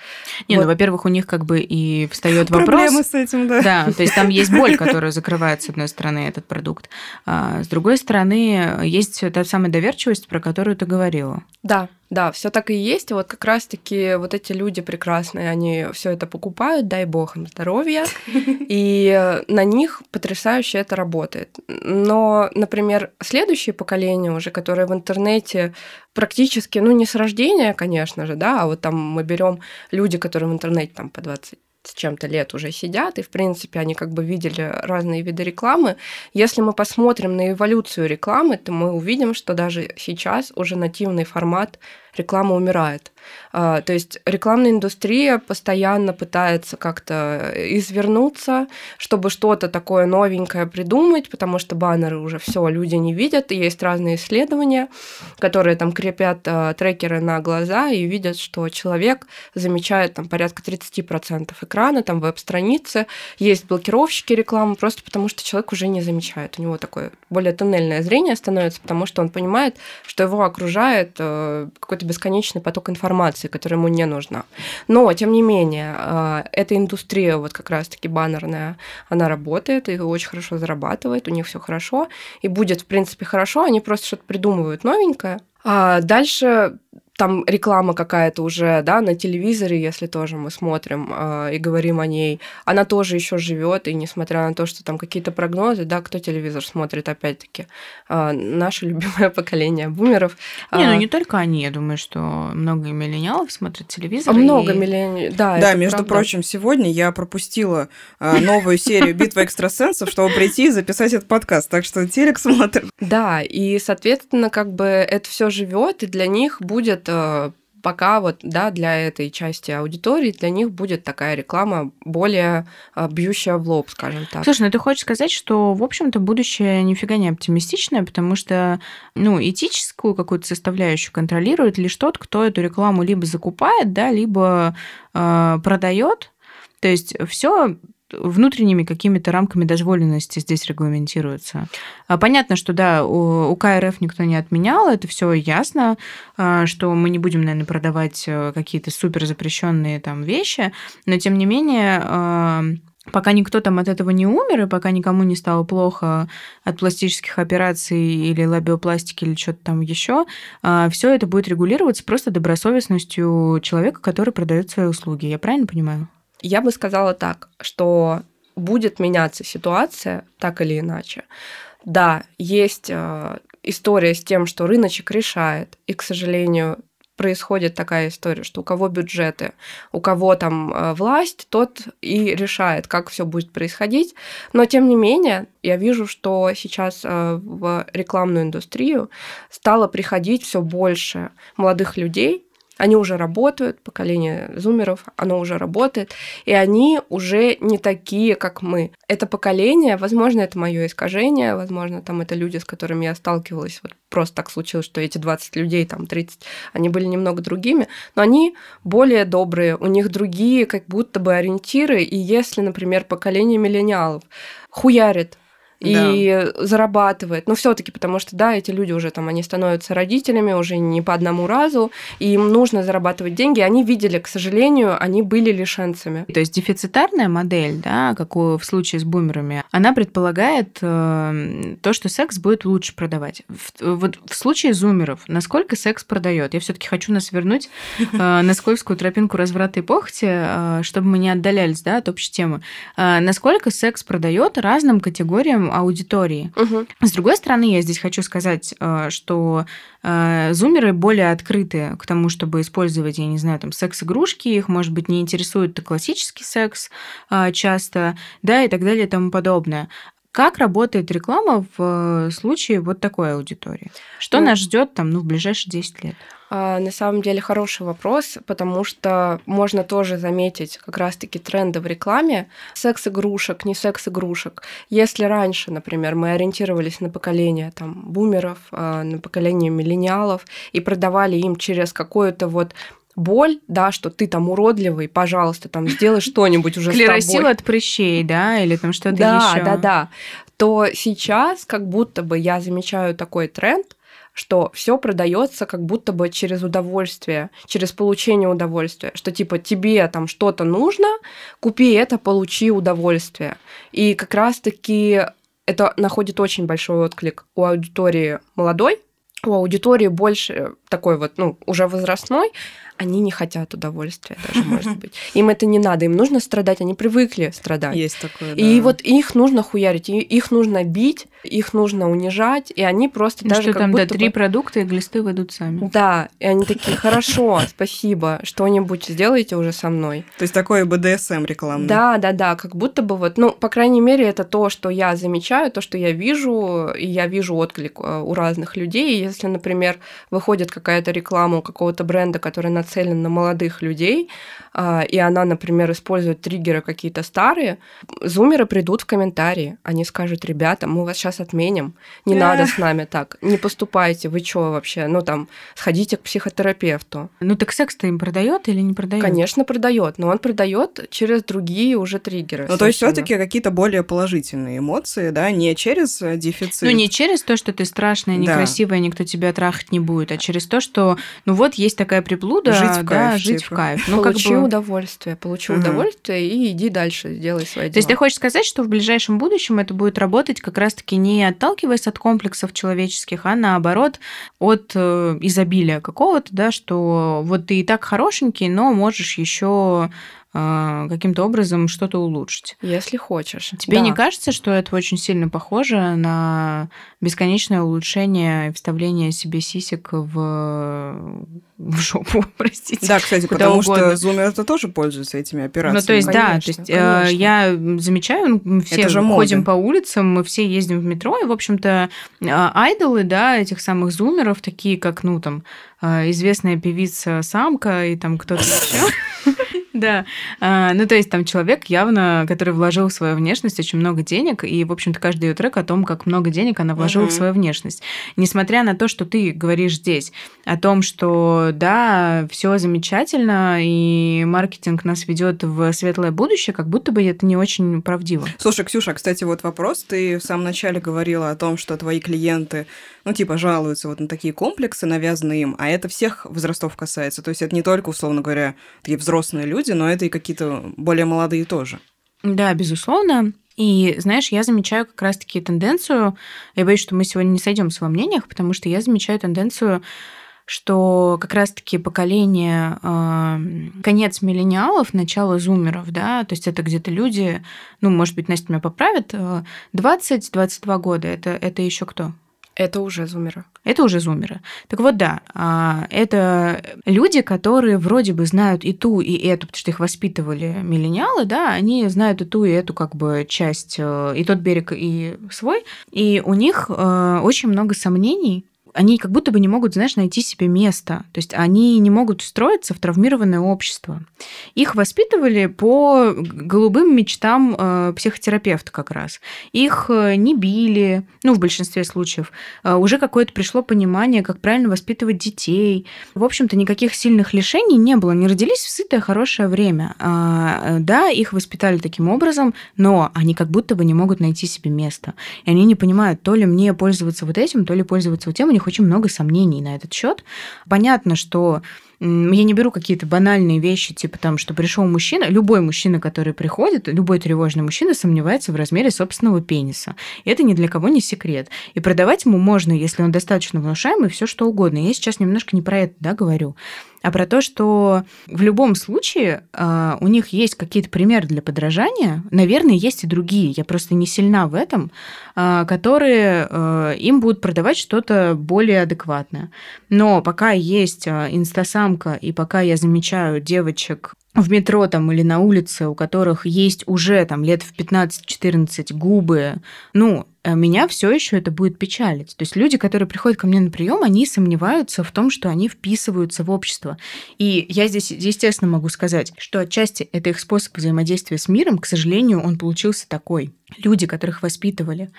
Не, Вот. ну, во-первых, у них как бы и встает Проблемы вопрос. с этим, да. Да, то есть там есть боль, которая закрывает, с одной стороны, этот продукт. А с другой стороны, есть та самая доверчивость, про которую ты говорила. Да, да, все так и есть. Вот как раз-таки вот эти люди прекрасные, они все это покупают, дай бог им здоровья, и на них потрясающе это работает. Но, например, следующее поколение уже, которое в интернете практически, ну не с рождения, конечно же, да, а вот там мы берем люди, которые в интернете там по 20 с чем-то лет уже сидят, и, в принципе, они как бы видели разные виды рекламы. Если мы посмотрим на эволюцию рекламы, то мы увидим, что даже сейчас уже нативный формат рекламы умирает. А, То есть рекламная индустрия постоянно пытается как-то извернуться, чтобы что-то такое новенькое придумать, потому что баннеры уже все люди не видят, есть разные исследования, которые там крепят а, трекеры на глаза и видят, что человек замечает там порядка 30% экрана, там веб-страницы, есть блокировщики рекламы, просто потому что человек уже не замечает. У него такое более тоннельное зрение становится, потому что он понимает, что его окружает э, какой-то бесконечный поток информации, которая ему не нужна. Но, тем не менее, э, эта индустрия, вот как раз-таки баннерная, она работает и очень хорошо зарабатывает, у них все хорошо, и будет, в принципе, хорошо, они просто что-то придумывают новенькое. А дальше там реклама какая-то уже, да, на телевизоре, если тоже мы смотрим э, и говорим о ней, она тоже еще живет, и несмотря на то, что там какие-то прогнозы, да, кто телевизор смотрит, опять-таки, э, наше любимое поколение бумеров. Не, А, ну не только они, я думаю, что много миллениалов смотрят телевизор. много и- миллионеров, да, Да, это между правда. прочим, сегодня я пропустила а, новую серию «Битва экстрасенсов», чтобы прийти и записать этот подкаст. Так что телек смотрим. Да, и, соответственно, как бы это все живет, и для них будет э, пока вот, да, для этой части аудитории, для них будет такая реклама более э, бьющая в лоб, скажем так. Слушай, ну ты хочешь сказать, что, в общем-то, будущее нифига не оптимистичное, потому что, ну, этическую какую-то составляющую контролирует лишь тот, кто эту рекламу либо закупает, да, либо э, продает. То есть все внутренними какими-то рамками дозволенности здесь регламентируется. А Понятно, что да, у КРФ никто не отменял, это все ясно, а, что мы не будем, наверное, продавать э, какие-то супер запрещенные там вещи, но тем не менее а, пока никто там от этого не умер, и пока никому не стало плохо от пластических операций или лабиопластики или что-то там еще, все это будет регулироваться просто добросовестностью человека, который продает свои услуги. Я правильно понимаю? Я бы сказала так, что будет меняться ситуация так или иначе. Да, есть э, история с тем, что рыночек решает, и, к сожалению, происходит такая история, что у кого бюджеты, у кого там э, власть, тот и решает, как все будет происходить. Но тем не менее, я вижу, что сейчас э, в рекламную индустрию стало приходить все больше молодых людей. Они уже работают, поколение зумеров, оно уже работает, и они уже не такие, как мы. Это поколение, возможно, это мое искажение, возможно, там это люди, с которыми я сталкивалась, вот просто так случилось, что эти 20 людей, там 30, они были немного другими, но они более добрые, у них другие как будто бы ориентиры, и если, например, поколение миллениалов хуярит и зарабатывает. Но все-таки, потому что, да, эти люди уже там, они становятся родителями уже не по одному разу, и им нужно зарабатывать деньги. Они видели, к сожалению, они были лишенцами. То есть дефицитарная модель, да, как у- в случае с бумерами, она предполагает э, то, что секс будет лучше продавать. В- вот в случае зумеров, насколько секс продает? Я все-таки хочу нас вернуть э, на скользкую тропинку разврата и похоти, э, чтобы мы не отдалялись да, от общей темы. Э, насколько секс продает разным категориям аудитории? Мгм. С другой стороны, я здесь хочу сказать, э, что э, зумеры более открыты к тому, чтобы использовать, я не знаю, там, секс-игрушки, их, может быть, не интересует классический секс э, часто, да, и так далее и тому подобное. Как работает реклама в случае вот такой аудитории? Что Ну, нас ждет там, ну, в ближайшие 10 лет? А, на самом деле хороший вопрос, потому что можно тоже заметить как раз-таки тренды в рекламе секс-игрушек, не секс-игрушек. Если раньше, например, мы ориентировались на поколение там, бумеров, а, на поколение миллениалов и продавали им через какую-то вот боль, да, что ты там уродливый, пожалуйста, там сделай что-нибудь уже Клеросил от прыщей, да, или там что-то Да, еще. да, да. То сейчас как будто бы я замечаю такой тренд, что все продается как будто бы через удовольствие, через получение удовольствия, что типа тебе там что-то нужно, купи это, получи удовольствие. И как раз-таки это находит очень большой отклик у аудитории молодой, у аудитории больше такой вот, ну, уже возрастной, они не хотят удовольствия даже, может быть. Им это не надо, им нужно страдать, они привыкли страдать. Есть такое, И да. вот их нужно хуярить, и их нужно бить, их нужно унижать, и они просто Ну, даже что как там, да, будто три бы- продукта, и глисты выйдут сами. Да, и они такие, хорошо, спасибо, что-нибудь сделайте уже со мной. То есть такой БДСМ рекламный. Да, да, да, как будто бы вот, ну, по крайней мере, это то, что я замечаю, то, что я вижу, и я вижу отклик э, у разных людей. И Если, например, выходит какая-то реклама у какого-то бренда, который нацелен на молодых людей, а, и она, например, использует триггеры какие-то старые, зумеры придут в комментарии, они скажут, ребята, мы вас сейчас отменим, не надо с нами так, не поступайте, вы чё вообще, ну там, сходите к психотерапевту. Ну так секс-то им продает или не продает? Конечно, продает, но он продает через другие уже триггеры. Ну, то есть все-таки какие-то более положительные эмоции, да, не через э, дефицит. Ну, не через то, что ты страшная, Да. некрасивая, никто тебя трахать не будет, а через то, что, ну вот, есть такая приблуда, Жить в да, кайф, жить типа. в кайф. Ну, как получи бы... удовольствие, получи Ага. удовольствие и иди дальше, делай свои То есть ты дела. хочешь сказать, что в ближайшем будущем это будет работать как раз-таки не отталкиваясь от комплексов человеческих, а наоборот от э, изобилия какого-то, да, что вот ты и так хорошенький, но можешь еще каким-то образом что-то улучшить. Если хочешь. Тебе Да. не кажется, что это очень сильно похоже на бесконечное улучшение и вставление себе сисек в, в жопу, простите? Да, кстати, потому угодно. что зумеры-то тоже пользуются этими операциями. Ну, то есть, да, то Конечно, есть э, конечно. я замечаю, ну, мы все Это же мода. ходим по улицам, мы все ездим в метро, и, в общем-то, э, айдолы, да, этих самых зумеров, такие как, ну, там, э, известная певица Самка и там кто-то еще. Да, А, ну то есть там человек явно, который вложил в свою внешность очень много денег, и, в общем-то, каждый ее трек о том, как много денег она вложила в свою внешность. Несмотря на то, что ты говоришь здесь о том, что да, все замечательно, и маркетинг нас ведет в светлое будущее, как будто бы это не очень правдиво. Слушай, Ксюша, кстати, вот вопрос. Ты в самом начале говорила о том, что твои клиенты, ну, типа, жалуются вот на такие комплексы, навязанные им, а это всех возрастов касается. То есть это не только, условно говоря, такие взрослые люди, но это и какие-то более молодые тоже. Да, безусловно. И, знаешь, я замечаю как раз-таки тенденцию, я боюсь, что мы сегодня не сойдемся во мнениях, потому что я замечаю тенденцию, что как раз-таки поколение, э, конец миллениалов, начало зумеров, да, то есть это где-то люди, ну, может быть, Настя меня поправит, э, 20-22 года, это, это еще кто? Это уже зумеры. Это уже зумеры. Так вот, да, а, это люди, которые вроде бы знают и ту, и эту, потому что их воспитывали миллениалы, да, они знают и ту, и эту как бы часть, э, и тот берег, и свой, и у них э, очень много сомнений, они как будто бы не могут, знаешь, найти себе место. То есть они не могут встроиться в травмированное общество. Их воспитывали по голубым мечтам э, психотерапевта как раз. Их э, не били, ну, в большинстве случаев. Э, уже какое-то пришло понимание, как правильно воспитывать детей. В общем-то, никаких сильных лишений не было. Они родились в сытое, хорошее время. А, э, да, их воспитали таким образом, но они как будто бы не могут найти себе место. И они не понимают, то ли мне пользоваться вот этим, то ли пользоваться вот тем. У них очень много сомнений на этот счет. Понятно, что я не беру какие-то банальные вещи, типа там, что пришел мужчина, любой мужчина, который приходит, любой тревожный мужчина сомневается в размере собственного пениса. И это ни для кого не секрет. И продавать ему можно, если он достаточно внушаемый, все что угодно. Я сейчас немножко не про это да, говорю, а про то, что в любом случае э, у них есть какие-то примеры для подражания. Наверное, есть и другие. Я просто не сильна в этом, э, которые э, им будут продавать что-то более адекватное. Но пока есть э, мамка, и пока я замечаю девочек в метро там или на улице, у которых есть уже там лет в 15-14 губы, ну, э, меня все еще это будет печалить. То есть люди, которые приходят ко мне на прием, они сомневаются в том, что они вписываются в общество. И я здесь, естественно, могу сказать, что отчасти это их способ взаимодействия с миром, к сожалению, он получился такой. Люди, которых воспитывали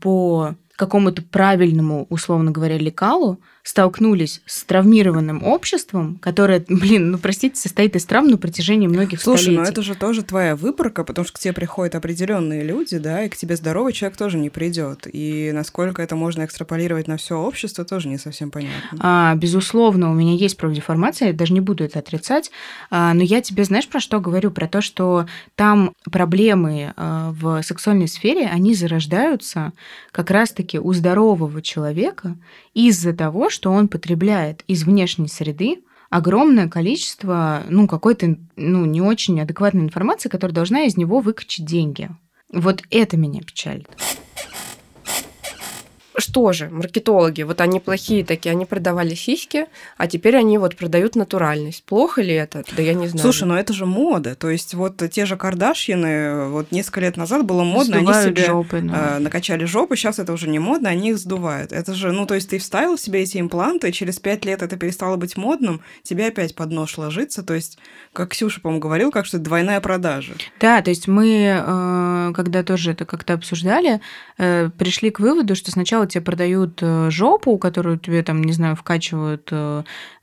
по какому-то правильному, условно говоря, лекалу, столкнулись с травмированным обществом, которое, блин, ну простите, состоит из травм на протяжении многих Слушай, столетий. ну это же тоже твоя выборка, потому что к тебе приходят определенные люди, да, и к тебе здоровый человек тоже не придет. И насколько это можно экстраполировать на все общество, тоже не совсем понятно. А, безусловно, у меня есть профдеформация, я даже не буду это отрицать, а, но я тебе знаешь про что говорю? Про то, что там проблемы а, в сексуальной сфере, они зарождаются как раз-таки у здорового человека из-за того, что он потребляет из внешней среды огромное количество, ну, какой-то, ну, не очень адекватной информации, которая должна из него выкачать деньги. Вот это меня печалит. Что же, маркетологи, вот они плохие такие, они продавали сиськи, а теперь они вот продают натуральность. Плохо ли это? Да я не знаю. Слушай, ну это же мода. То есть вот те же Кардашьяны, вот несколько лет назад было модно, Сдувают они себе жопы, да. э, накачали жопы, сейчас это уже не модно, они их сдувают. Это же, ну то есть ты вставил себе эти импланты, через пять лет это перестало быть модным, тебе опять под нож ложится. То есть, как Ксюша, по-моему, говорил, как что это двойная продажа. Да, то есть мы, э, когда тоже это как-то обсуждали, э, пришли к выводу, что сначала тебе продают э, жопу, которую тебе там, не знаю, вкачивают э,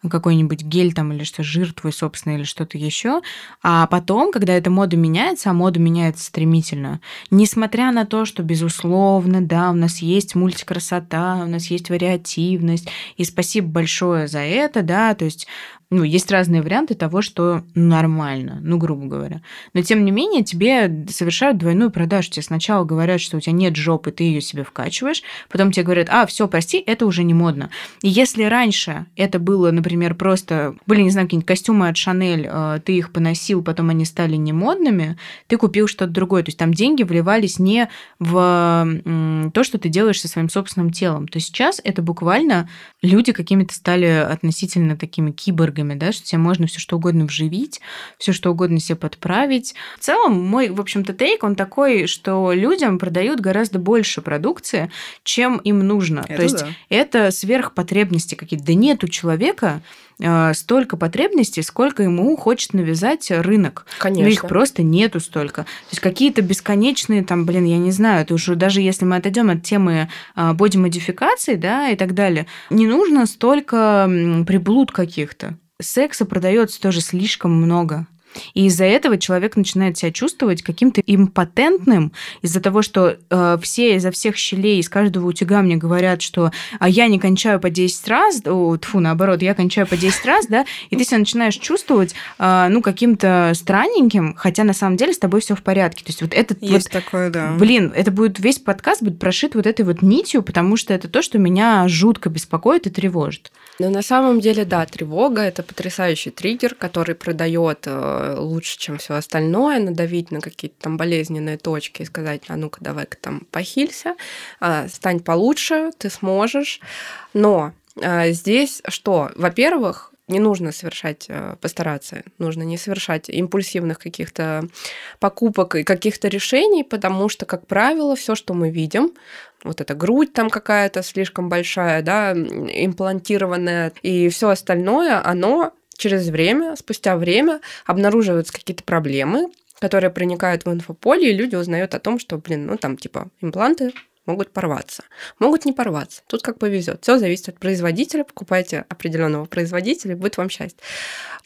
какой-нибудь гель там или что, жир твой собственный или что-то еще, а потом, когда эта мода меняется, а мода меняется стремительно, несмотря на то, что, безусловно, да, у нас есть мультикрасота, у нас есть вариативность, и спасибо большое за это, да, то есть ну, есть разные варианты того, что нормально, ну, грубо говоря. Но, тем не менее, тебе совершают двойную продажу. Тебе сначала говорят, что у тебя нет жопы, ты ее себе вкачиваешь, потом тебе говорят, а, все, прости, это уже не модно. И если раньше это было, например, просто, были, не знаю, какие-нибудь костюмы от Шанель, э, ты их поносил, потом они стали не модными, ты купил что-то другое. То есть там деньги вливались не в то, что ты делаешь со своим собственным телом. То сейчас это буквально люди какими-то стали относительно такими киборгами, да, что тебе можно все что угодно вживить, все что угодно себе подправить. В целом, мой, в общем-то, тейк, он такой, что людям продают гораздо больше продукции, чем им нужно. Это То есть да. это сверхпотребности какие-то. Да нет у человека столько потребностей, сколько ему хочет навязать рынок. Конечно. Но их просто нету столько. То есть какие-то бесконечные, там, блин, я не знаю, это уже даже если мы отойдем от темы а, боди-модификации, да, и так далее, не нужно столько приблуд каких-то. Секса продается тоже слишком много. И из-за этого человек начинает себя чувствовать каким-то импотентным, из-за того, что э, все изо всех щелей, из каждого утюга мне говорят, что а я не кончаю по 10 раз, о, тьфу, наоборот, я кончаю по 10 раз, да, и ты себя начинаешь чувствовать, э, ну, каким-то странненьким, хотя на самом деле с тобой все в порядке. То есть вот этот вот Есть такое, да. Блин, это будет весь подкаст будет прошит вот этой вот нитью, потому что это то, что меня жутко беспокоит и тревожит. Но на самом деле, да, тревога это потрясающий триггер, который продает э, лучше, чем все остальное, надавить на какие-то там болезненные точки и сказать, а ну-ка давай-ка там похилься, а, стань получше, ты сможешь. Но а, здесь что? Во-первых, не нужно совершать, э, постараться, нужно не совершать импульсивных каких-то покупок и каких-то решений, потому что, как правило, все, что мы видим, вот эта грудь там какая-то слишком большая, да, имплантированная, и все остальное, оно через время, спустя время обнаруживаются какие-то проблемы, которые проникают в инфополе, и люди узнают о том, что, блин, ну там типа импланты могут порваться, могут не порваться. Тут как повезет. Все зависит от производителя. Покупайте определенного производителя, будет вам счастье.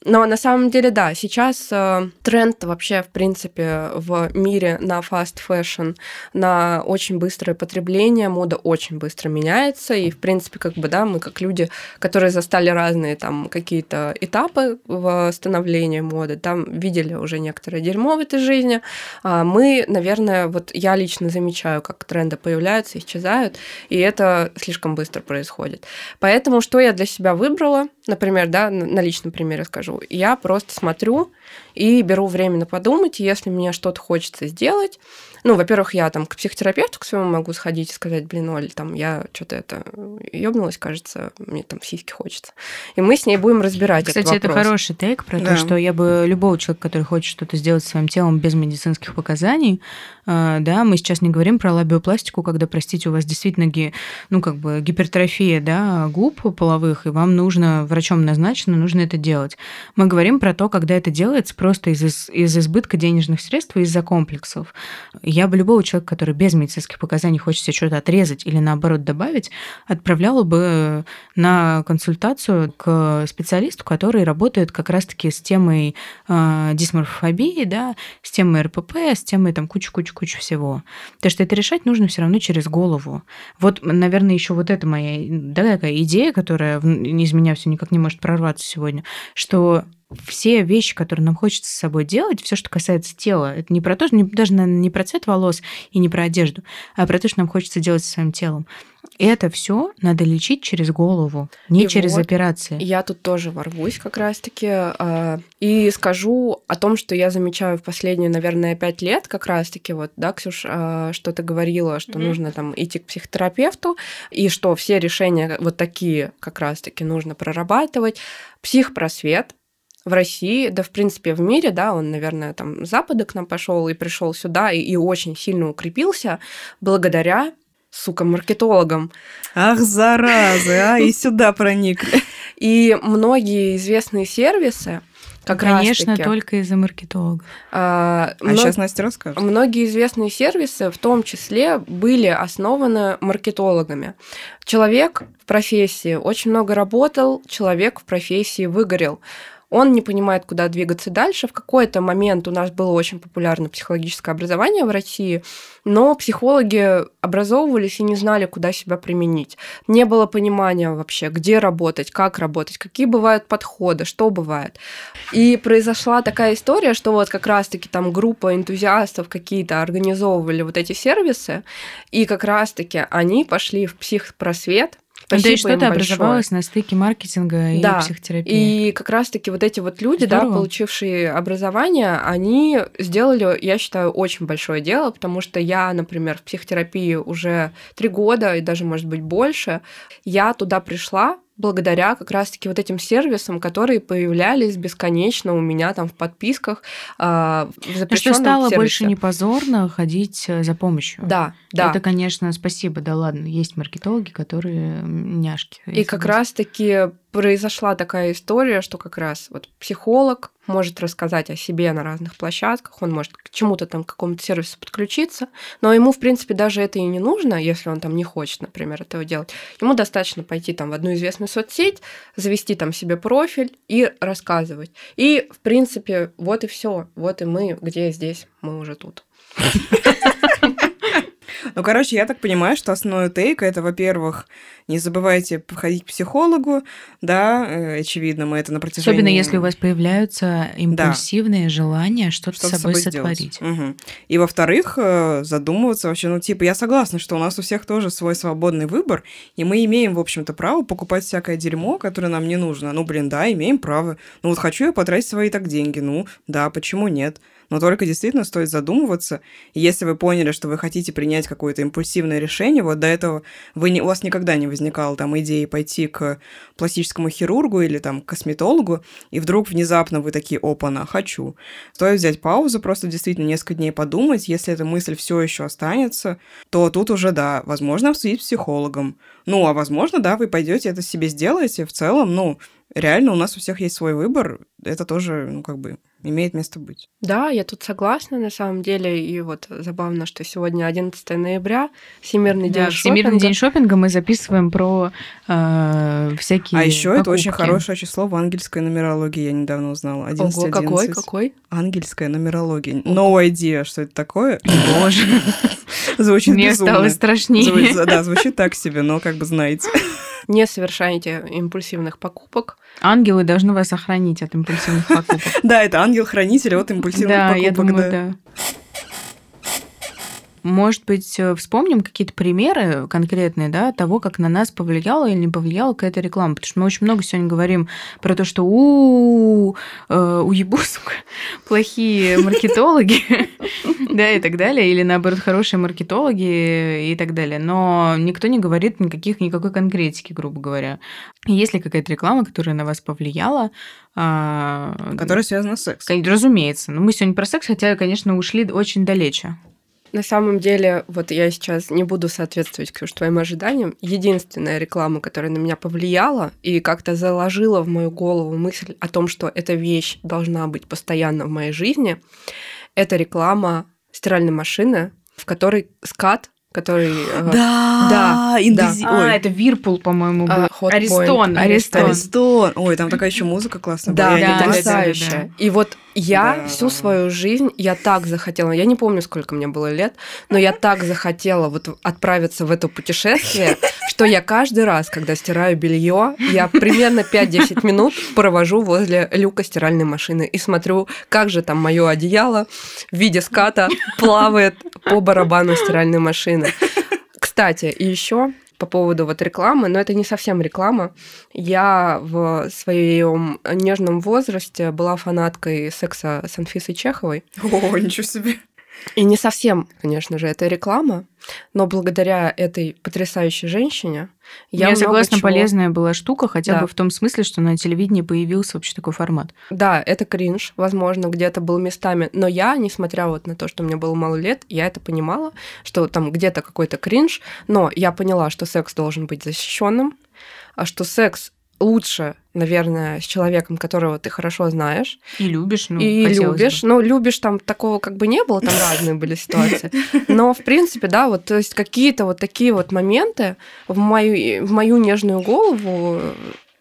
Но на самом деле, да, сейчас э, тренд вообще, в принципе, в мире на fast fashion, на очень быстрое потребление, мода очень быстро меняется, и, в принципе, как бы, да, мы как люди, которые застали разные там какие-то этапы в становлении моды, там видели уже некоторое дерьмо в этой жизни, а мы, наверное, вот я лично замечаю, как тренды появляются, исчезают, и это слишком быстро происходит. Поэтому что я для себя выбрала – например, да, на личном примере скажу, я просто смотрю и беру время на подумать, если мне что-то хочется сделать, ну, во-первых, я там к психотерапевту к своему могу сходить и сказать, блин, Оль, там я что-то это ёбнулась, кажется, мне там сиськи хочется. И мы с ней будем разбирать Кстати, этот это хороший тейк про Да. то, что я бы любого человека, который хочет что-то сделать своим телом без медицинских показаний, э, да, мы сейчас не говорим про лабиопластику, когда, простите, у вас действительно ги- ну, как бы гипертрофия, да, губ половых, и вам нужно, врачом назначено, нужно это делать. Мы говорим про то, когда это делается просто из, из, из избытка денежных средств и из-за комплексов. Я бы любого человека, который без медицинских показаний хочет себе что-то отрезать или наоборот добавить, отправляла бы на консультацию к специалисту, который работает как раз-таки с темой э, дисморфофобии, да, с темой РПП, с темой там кучу-кучу-кучу всего. Потому что это решать нужно все равно через голову. Вот, наверное, еще вот это моя да, такая идея, которая из меня все никак не может прорваться сегодня, что все вещи, которые нам хочется с собой делать, все, что касается тела, это не про то, что даже наверное, не про цвет волос и не про одежду, а про то, что нам хочется делать со своим телом. Это все надо лечить через голову, не И через вот операции. Я тут тоже ворвусь как раз-таки а, и скажу о том, что я замечаю в последние, наверное, пять лет как раз-таки, вот, да, Ксюш, а, что ты говорила, что Мгм. нужно там идти к психотерапевту, и что все решения вот такие как раз-таки нужно прорабатывать. Психпросвет в России, да, в принципе, в мире, да, он, наверное, там с Запада к нам пошел и пришел сюда и, и очень сильно укрепился благодаря сука, маркетологам. Ах, заразы, а, и сюда проникли. И многие известные сервисы, как Конечно, раз-таки, только из-за маркетолога. а, А мно- сейчас Настя расскажет. Многие известные сервисы в том числе были основаны маркетологами. Человек в профессии очень много работал, человек в профессии выгорел. Он не понимает, куда двигаться дальше. В какой-то момент у нас было очень популярно психологическое образование в России, но психологи образовывались и не знали, куда себя применить. Не было понимания вообще, где работать, как работать, какие бывают подходы, что бывает. И произошла такая история, что вот как раз-таки там группа энтузиастов какие-то организовывали вот эти сервисы, и как раз-таки они пошли в психпросвет. Да и Спасибо что-то образовалось на стыке маркетинга и Да, психотерапии. И как раз-таки вот эти вот люди, да, Здорово. получившие образование, они сделали, я считаю, очень большое дело, потому что я, например, в психотерапии уже три года и даже, может быть, больше. Я туда пришла благодаря как раз-таки вот этим сервисам, которые появлялись бесконечно у меня там в подписках, а, в Ну, что запрещенном стало сервисе. больше не позорно ходить э, за помощью. Да, да. Это, конечно, спасибо, да ладно, есть маркетологи, которые няшки. И как раз-таки произошла такая история, что как раз вот психолог может рассказать о себе на разных площадках, он может к чему-то там, к какому-то сервису подключиться, но ему, в принципе, даже это и не нужно, если он там не хочет, например, этого делать. Ему достаточно пойти там в одну известную соцсеть, завести там себе профиль и рассказывать. И, в принципе, вот и все. Вот и мы, где здесь, мы уже тут. Ну, короче, я так понимаю, что основной тейк это, во-первых, не забывайте походить к психологу, да, э, очевидно, мы это на протяжении... Особенно если у вас появляются импульсивные желания что-то что с собой сотворить. Мгм. И во-вторых, э, задумываться вообще, ну, типа, я согласна, что у нас у всех тоже свой свободный выбор, и мы имеем, в общем-то, право покупать всякое дерьмо, которое нам не нужно. Ну, блин, да, имеем право. Ну, вот хочу я потратить свои так деньги, ну, да, почему нет? Но только действительно стоит задумываться. И если вы поняли, что вы хотите принять какое-то импульсивное решение, вот до этого вы не, у вас никогда не возникало там идеи пойти к пластическому хирургу или там к косметологу, и вдруг внезапно вы такие, опа-на, хочу. Стоит взять паузу, просто действительно несколько дней подумать. Если эта мысль все еще останется, то тут уже, да, возможно, обсудить с психологом. Ну, а возможно, да, вы пойдете это себе сделаете. В целом, ну, реально у нас у всех есть свой выбор. Это тоже, ну, как бы, имеет место быть. Да, я тут согласна на самом деле. И вот забавно, что сегодня 11 ноября, Всемирный Да, день Всемирный шопинга. день шопинга мы записываем про э, всякие а еще это очень покупки. хорошее число в ангельской нумерологии, я недавно узнала. 11 Ого, какой, какой? Ангельская нумерология. No idea, что это такое. Боже, Звучит мне безумно. стало страшнее. Да, звучит так себе, но как бы знаете. Не совершайте импульсивных покупок. Ангелы должны вас охранить от импульсивных покупок. Да, это ангел-хранитель от импульсивных Да, покупок. я думаю, да. Может быть, э, вспомним какие-то примеры конкретные, да, того, как на нас повлияла или не повлияла какая-то реклама. Потому что мы очень много сегодня говорим про то, что у э, уебу, сука, плохие маркетологи, да, и так далее, или наоборот, хорошие маркетологи и так далее. Но никто не говорит никаких, никакой конкретики, грубо говоря. Есть ли какая-то реклама, которая на вас повлияла, а, Которая связана с сексом. Разумеется. Но мы сегодня про секс, хотя, конечно, ушли очень далече. На самом деле, вот я сейчас не буду соответствовать, Ксюш, твоим ожиданиям. Единственная реклама, которая на меня повлияла и как-то заложила в мою голову мысль о том, что эта вещь должна быть постоянно в моей жизни, это реклама стиральной машины, в которой скат который... Э, да, да, индези... да. А, это Вирпул, по-моему, был. А, Аристон, Аристон. Аристон. Ой, там такая еще музыка классная да, была. Да, потрясающая. Да, да, да. И вот я да. всю свою жизнь, я так захотела, я не помню, сколько мне было лет, но я так захотела вот отправиться в это путешествие, что я каждый раз, когда стираю белье, я примерно 5-10 минут провожу возле люка стиральной машины и смотрю, как же там мое одеяло в виде ската плавает по барабану стиральной машины. Кстати, и еще по поводу вот рекламы, но это не совсем реклама. Я в своем нежном возрасте была фанаткой секса с Анфисой Чеховой. О, ничего себе. И не совсем, конечно же, это реклама, но благодаря этой потрясающей женщине я, я согласна, чего... полезная была штука, хотя да. бы в том смысле, что на телевидении появился вообще такой формат. Да, это кринж, возможно, где-то был местами, но я, несмотря вот на то, что мне было мало лет, я это понимала, что там где-то какой-то кринж, но я поняла, что секс должен быть защищенным, а что секс лучше, наверное, с человеком, которого ты хорошо знаешь. И любишь, ну, И любишь. Бы. Ну, любишь там такого как бы не было, там разные были ситуации. Но, в принципе, да, вот, то есть какие-то вот такие вот моменты в мою, в мою нежную голову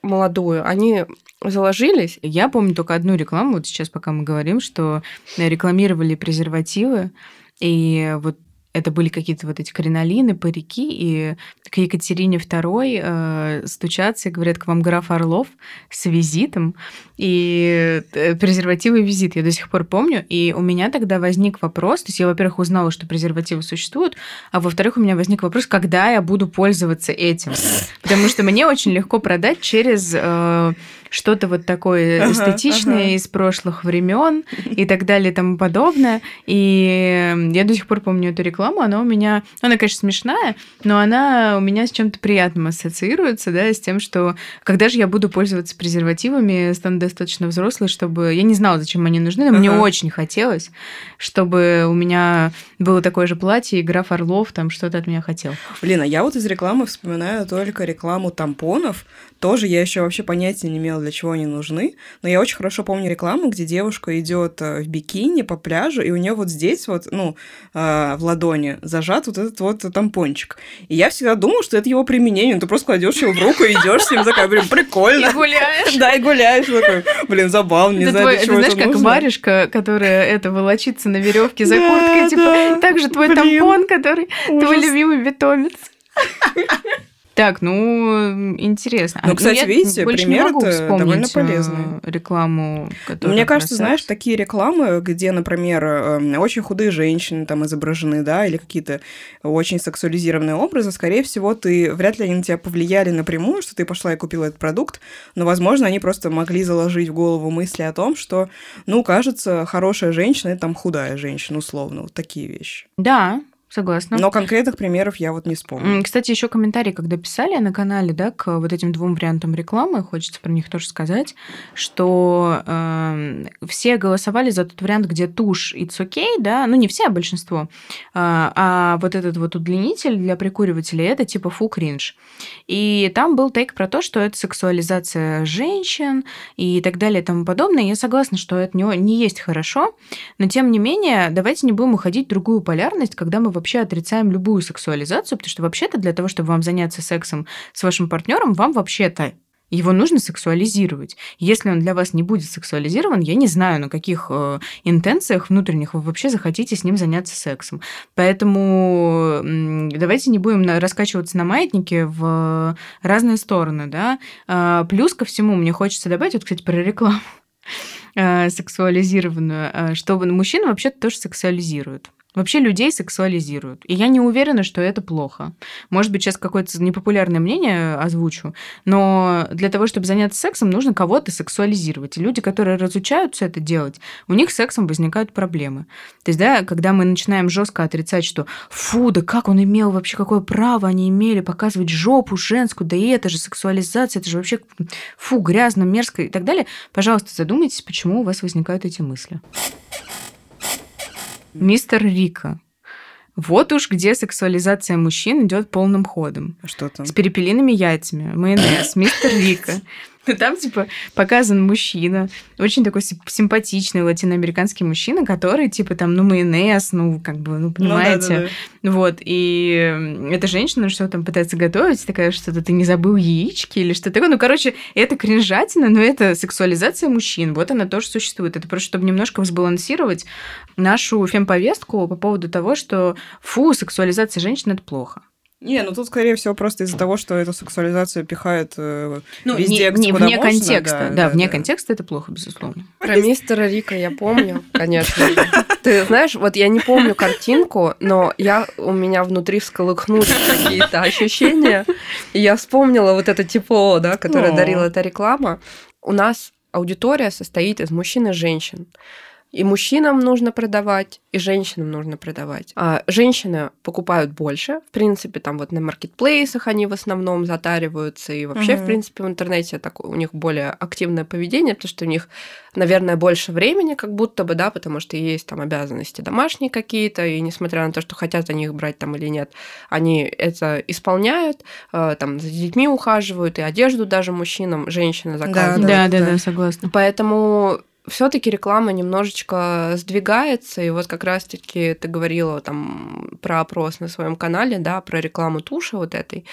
молодую, они заложились. Я помню только одну рекламу, вот сейчас пока мы говорим, что рекламировали презервативы, и вот это были какие-то вот эти кринолины, парики, и к Екатерине II э, стучатся и говорят, к вам граф Орлов с визитом, и э, презервативы визит я до сих пор помню, и у меня тогда возник вопрос, то есть я, во-первых, узнала, что презервативы существуют, а во-вторых, у меня возник вопрос, когда я буду пользоваться этим, потому что мне очень легко продать через... Э, что-то вот такое ага, эстетичное ага. из прошлых времен и так далее и тому подобное. И я до сих пор помню эту рекламу, она у меня, она, конечно, смешная, но она у меня с чем-то приятным ассоциируется, да, с тем, что когда же я буду пользоваться презервативами, стану достаточно взрослой, чтобы... Я не знала, зачем они нужны, но ага. мне очень хотелось, чтобы у меня было такое же платье, и граф Орлов там что-то от меня хотел. Блин, а я вот из рекламы вспоминаю только рекламу тампонов. Тоже я еще вообще понятия не имела, для чего они нужны. Но я очень хорошо помню рекламу, где девушка идет э, в бикини по пляжу, и у нее вот здесь вот, ну, э, в ладони зажат вот этот вот тампончик. И я всегда думала, что это его применение. Ты просто кладешь его в руку и идешь с ним, такая, блин, прикольно. И гуляешь. Да, и гуляешь. Такой, блин, забавно, не знаю, для чего знаешь, как варежка, которая это волочится на веревке за курткой, типа, также твой тампон, который твой любимый питомец. Так, ну, интересно. Ну, а, кстати, ну, видите, пример довольно полезный. Э, рекламу, которая Мне кажется, знаешь, такие рекламы, где, например, эм, очень худые женщины там изображены, да, или какие-то очень сексуализированные образы, скорее всего, ты вряд ли они на тебя повлияли напрямую, что ты пошла и купила этот продукт, но, возможно, они просто могли заложить в голову мысли о том, что, ну, кажется, хорошая женщина – это там худая женщина, условно, вот такие вещи. Да, Согласна. Но конкретных примеров я вот не вспомню. Кстати, еще комментарии, когда писали на канале, да, к вот этим двум вариантам рекламы, хочется про них тоже сказать, что э, все голосовали за тот вариант, где тушь it's okay, да, ну не все, а большинство, а, а вот этот вот удлинитель для прикуривателей это типа фу кринж. И там был тейк про то, что это сексуализация женщин и так далее и тому подобное. Я согласна, что это не, не есть хорошо, но тем не менее давайте не будем уходить в другую полярность, когда мы вообще отрицаем любую сексуализацию, потому что вообще-то для того, чтобы вам заняться сексом с вашим партнером, вам вообще-то его нужно сексуализировать. Если он для вас не будет сексуализирован, я не знаю, на каких э, интенциях внутренних вы вообще захотите с ним заняться сексом. Поэтому давайте не будем раскачиваться на маятнике в разные стороны, да. Э, плюс ко всему мне хочется добавить, вот, кстати, про рекламу э, сексуализированную, э, что мужчины вообще-то тоже сексуализируют. Вообще людей сексуализируют. И я не уверена, что это плохо. Может быть, сейчас какое-то непопулярное мнение озвучу, но для того, чтобы заняться сексом, нужно кого-то сексуализировать. И люди, которые разучаются это делать, у них с сексом возникают проблемы. То есть, да, когда мы начинаем жестко отрицать, что фу, да как он имел вообще, какое право они имели показывать жопу женскую, да и это же сексуализация, это же вообще фу, грязно, мерзко и так далее, пожалуйста, задумайтесь, почему у вас возникают эти мысли. Мистер Рика. Вот уж где сексуализация мужчин идет полным ходом. А что там? С перепелиными яйцами. Майонез. Мистер Рика. Там, типа, показан мужчина, очень такой симпатичный латиноамериканский мужчина, который, типа, там, ну, майонез, ну, как бы, ну, понимаете. Ну, да, да, да. Вот, и эта женщина что там пытается готовить, такая, что-то ты не забыл яички или что-то такое. Ну, короче, это кринжатина, но это сексуализация мужчин. Вот она тоже существует. Это просто, чтобы немножко взбалансировать нашу фемповестку по поводу того, что, фу, сексуализация женщин – это плохо. Не, ну тут, скорее всего, просто из-за того, что эту сексуализацию пихают э, ну, везде, не, не, куда вне можно, контекста. Да, да, да вне да. контекста это плохо, безусловно. Про мистера Рика я помню, конечно. Ты знаешь, вот я не помню картинку, но я у меня внутри всколыхнулись какие-то ощущения. И я вспомнила вот это тепло, да, которое дарила эта реклама. У нас аудитория состоит из мужчин и женщин. И мужчинам нужно продавать, и женщинам нужно продавать. А женщины покупают больше. В принципе, там вот на маркетплейсах они в основном затариваются. И вообще, угу. в принципе, в интернете такое, у них более активное поведение, потому что у них, наверное, больше времени, как будто бы, да, потому что есть там обязанности домашние какие-то, и несмотря на то, что хотят они их брать там или нет, они это исполняют, э, там за детьми ухаживают, и одежду даже мужчинам, женщины заказывают. Да, да, да, да согласна. Поэтому все-таки реклама немножечко сдвигается, и вот как раз-таки ты говорила там про опрос на своем канале, да, про рекламу туши вот этой,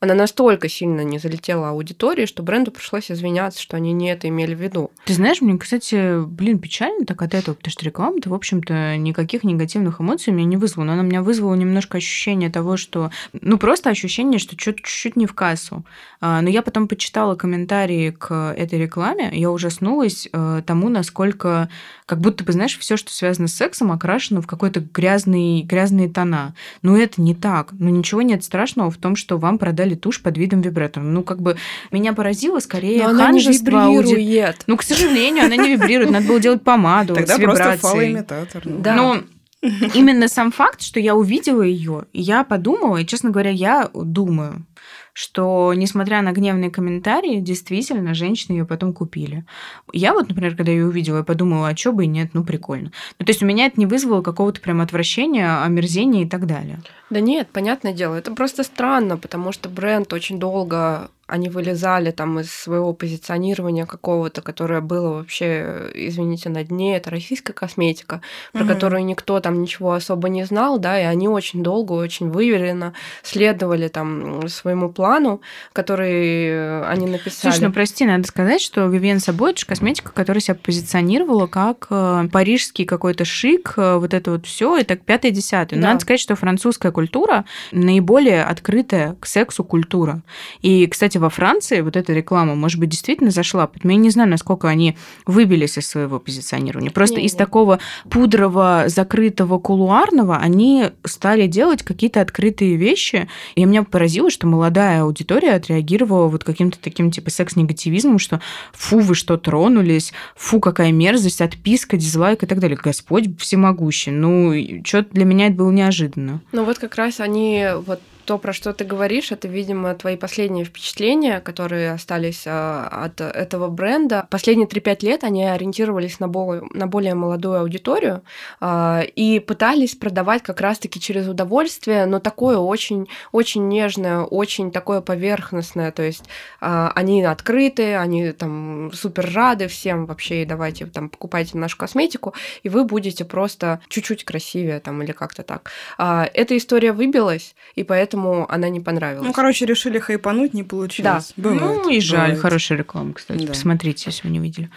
она настолько сильно не залетела аудитории, что бренду пришлось извиняться, что они не это имели в виду. Ты знаешь, мне, кстати, блин, печально так от этого, потому что реклама-то, в общем-то, никаких негативных эмоций у меня не вызвала, но она меня вызвала немножко ощущение того, что, ну, просто ощущение, что чуть-чуть не в кассу. А, но я потом почитала комментарии к этой рекламе, я ужаснулась э, тому, насколько как будто бы, знаешь, все, что связано с сексом, окрашено в какой-то грязный, грязные тона. Но это не так. Но ничего нет страшного в том, что вам продали тушь под видом вибратора. Ну, как бы меня поразило скорее Но ханжество. Она не вибрирует. Ну, к сожалению, она не вибрирует. Надо было делать помаду Тогда с вибрацией. просто фалоимитатор. Ну. Да. Но именно сам факт, что я увидела ее, я подумала, и, честно говоря, я думаю, что, несмотря на гневные комментарии, действительно, женщины ее потом купили. Я вот, например, когда ее увидела, я подумала, а что бы и нет, ну, прикольно. Ну, то есть у меня это не вызвало какого-то прям отвращения, омерзения и так далее. Да нет, понятное дело, это просто странно, потому что бренд очень долго они вылезали там из своего позиционирования какого-то, которое было вообще, извините, на дне, это российская косметика, про угу. которую никто там ничего особо не знал, да, и они очень долго, очень выверенно следовали там своему плану, который они написали. Слушай, ну прости, надо сказать, что Vivienne Сабо это же косметика, которая себя позиционировала как э, парижский какой-то шик, э, вот это вот все, и так пятое-десятое. Да. Надо сказать, что французская культура наиболее открытая к сексу культура. И, кстати, во Франции вот эта реклама, может быть, действительно зашла. Поэтому я не знаю, насколько они выбились из своего позиционирования. Просто не, из не. такого пудрового, закрытого, кулуарного они стали делать какие-то открытые вещи. И меня поразило, что молодая аудитория отреагировала вот каким-то таким типа секс-негативизмом, что фу, вы что, тронулись, фу, какая мерзость, отписка, дизлайк и так далее. Господь всемогущий. Ну, что для меня это было неожиданно. Ну вот как раз они вот то, про что ты говоришь, это, видимо, твои последние впечатления, которые остались а, от этого бренда. Последние 3-5 лет они ориентировались на более, на более молодую аудиторию а, и пытались продавать как раз-таки через удовольствие, но такое очень, очень нежное, очень такое поверхностное. То есть а, они открыты, они там супер рады всем вообще, и давайте там покупайте нашу косметику, и вы будете просто чуть-чуть красивее там или как-то так. Эта история выбилась, и поэтому поэтому она не понравилась. Ну, короче, решили хайпануть, не получилось. Да. Бывает. Ну и жаль, Бывает. хорошая реклама, кстати. Да. Посмотрите, если вы не видели.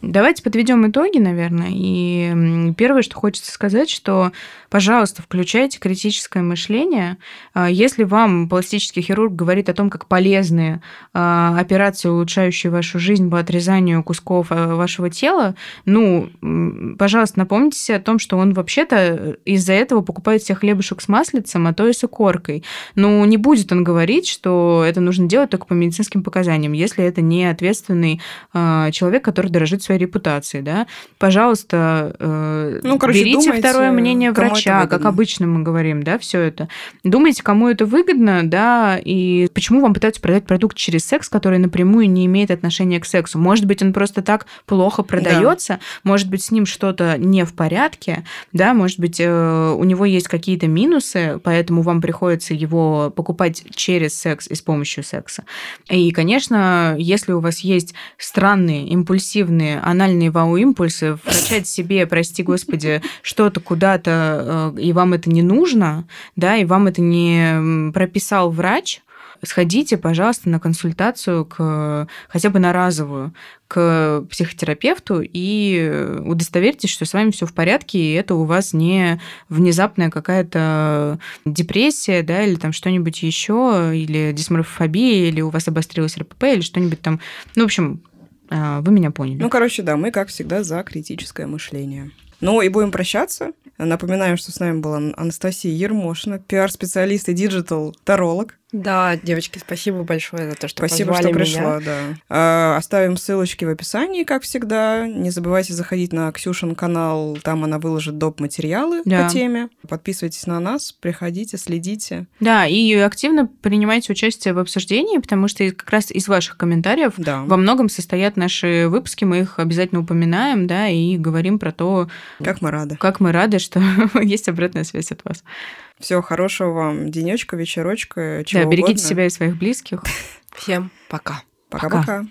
Давайте подведем итоги, наверное. И первое, что хочется сказать, что пожалуйста, включайте критическое мышление. А, если вам пластический хирург говорит о том, как полезны а, операции, улучшающие вашу жизнь по отрезанию кусков а, вашего тела, ну, пожалуйста, напомните себе о том, что он вообще-то из-за этого покупает себе хлебушек с маслицем, а то и с икоркой. Ну, не будет он говорить, что это нужно делать только по медицинским показаниям, если это не ответственный человек, который дорожит своей репутацией, да. Пожалуйста, э, ну, короче, берите думайте, второе мнение врача, как обычно мы говорим, да, все это. Думайте, кому это выгодно, да, и почему вам пытаются продать продукт через секс, который напрямую не имеет отношения к сексу. Может быть, он просто так плохо продается, да. может быть, с ним что-то не в порядке, да, может быть, э, у него есть какие-то минусы, поэтому вам приходится его покупать через секс и с помощью секса. И, конечно, если у вас есть странные, импульсивные, анальные вау-импульсы, врачать себе, прости господи, что-то куда-то, э, и вам это не нужно, да, и вам это не прописал врач, сходите, пожалуйста, на консультацию к хотя бы на разовую к психотерапевту и удостоверьтесь, что с вами все в порядке, и это у вас не внезапная какая-то депрессия, да, или там что-нибудь еще, или дисморфобия, или у вас обострилась РПП, или что-нибудь там. Ну, в общем, э, вы меня поняли. Ну, короче, да, мы, как всегда, за критическое мышление. Ну и будем прощаться. Напоминаем, что с нами была Анастасия Ермошина, пиар-специалист и digital-таролог. Да, девочки, спасибо большое за то, что Спасибо, что пришла, да. А, оставим ссылочки в описании, как всегда. Не забывайте заходить на Ксюшин канал, там она выложит доп. материалы да. по теме. Подписывайтесь на нас, приходите, следите. Да, и активно принимайте участие в обсуждении, потому что как раз из ваших комментариев да. во многом состоят наши выпуски, мы их обязательно упоминаем, да, и говорим про то, как мы рады. Как мы рады, что есть обратная связь от вас. Всего хорошего вам денечка, вечерочка, чего Да, берегите угодно. себя и своих близких. Всем пока. Пока-пока.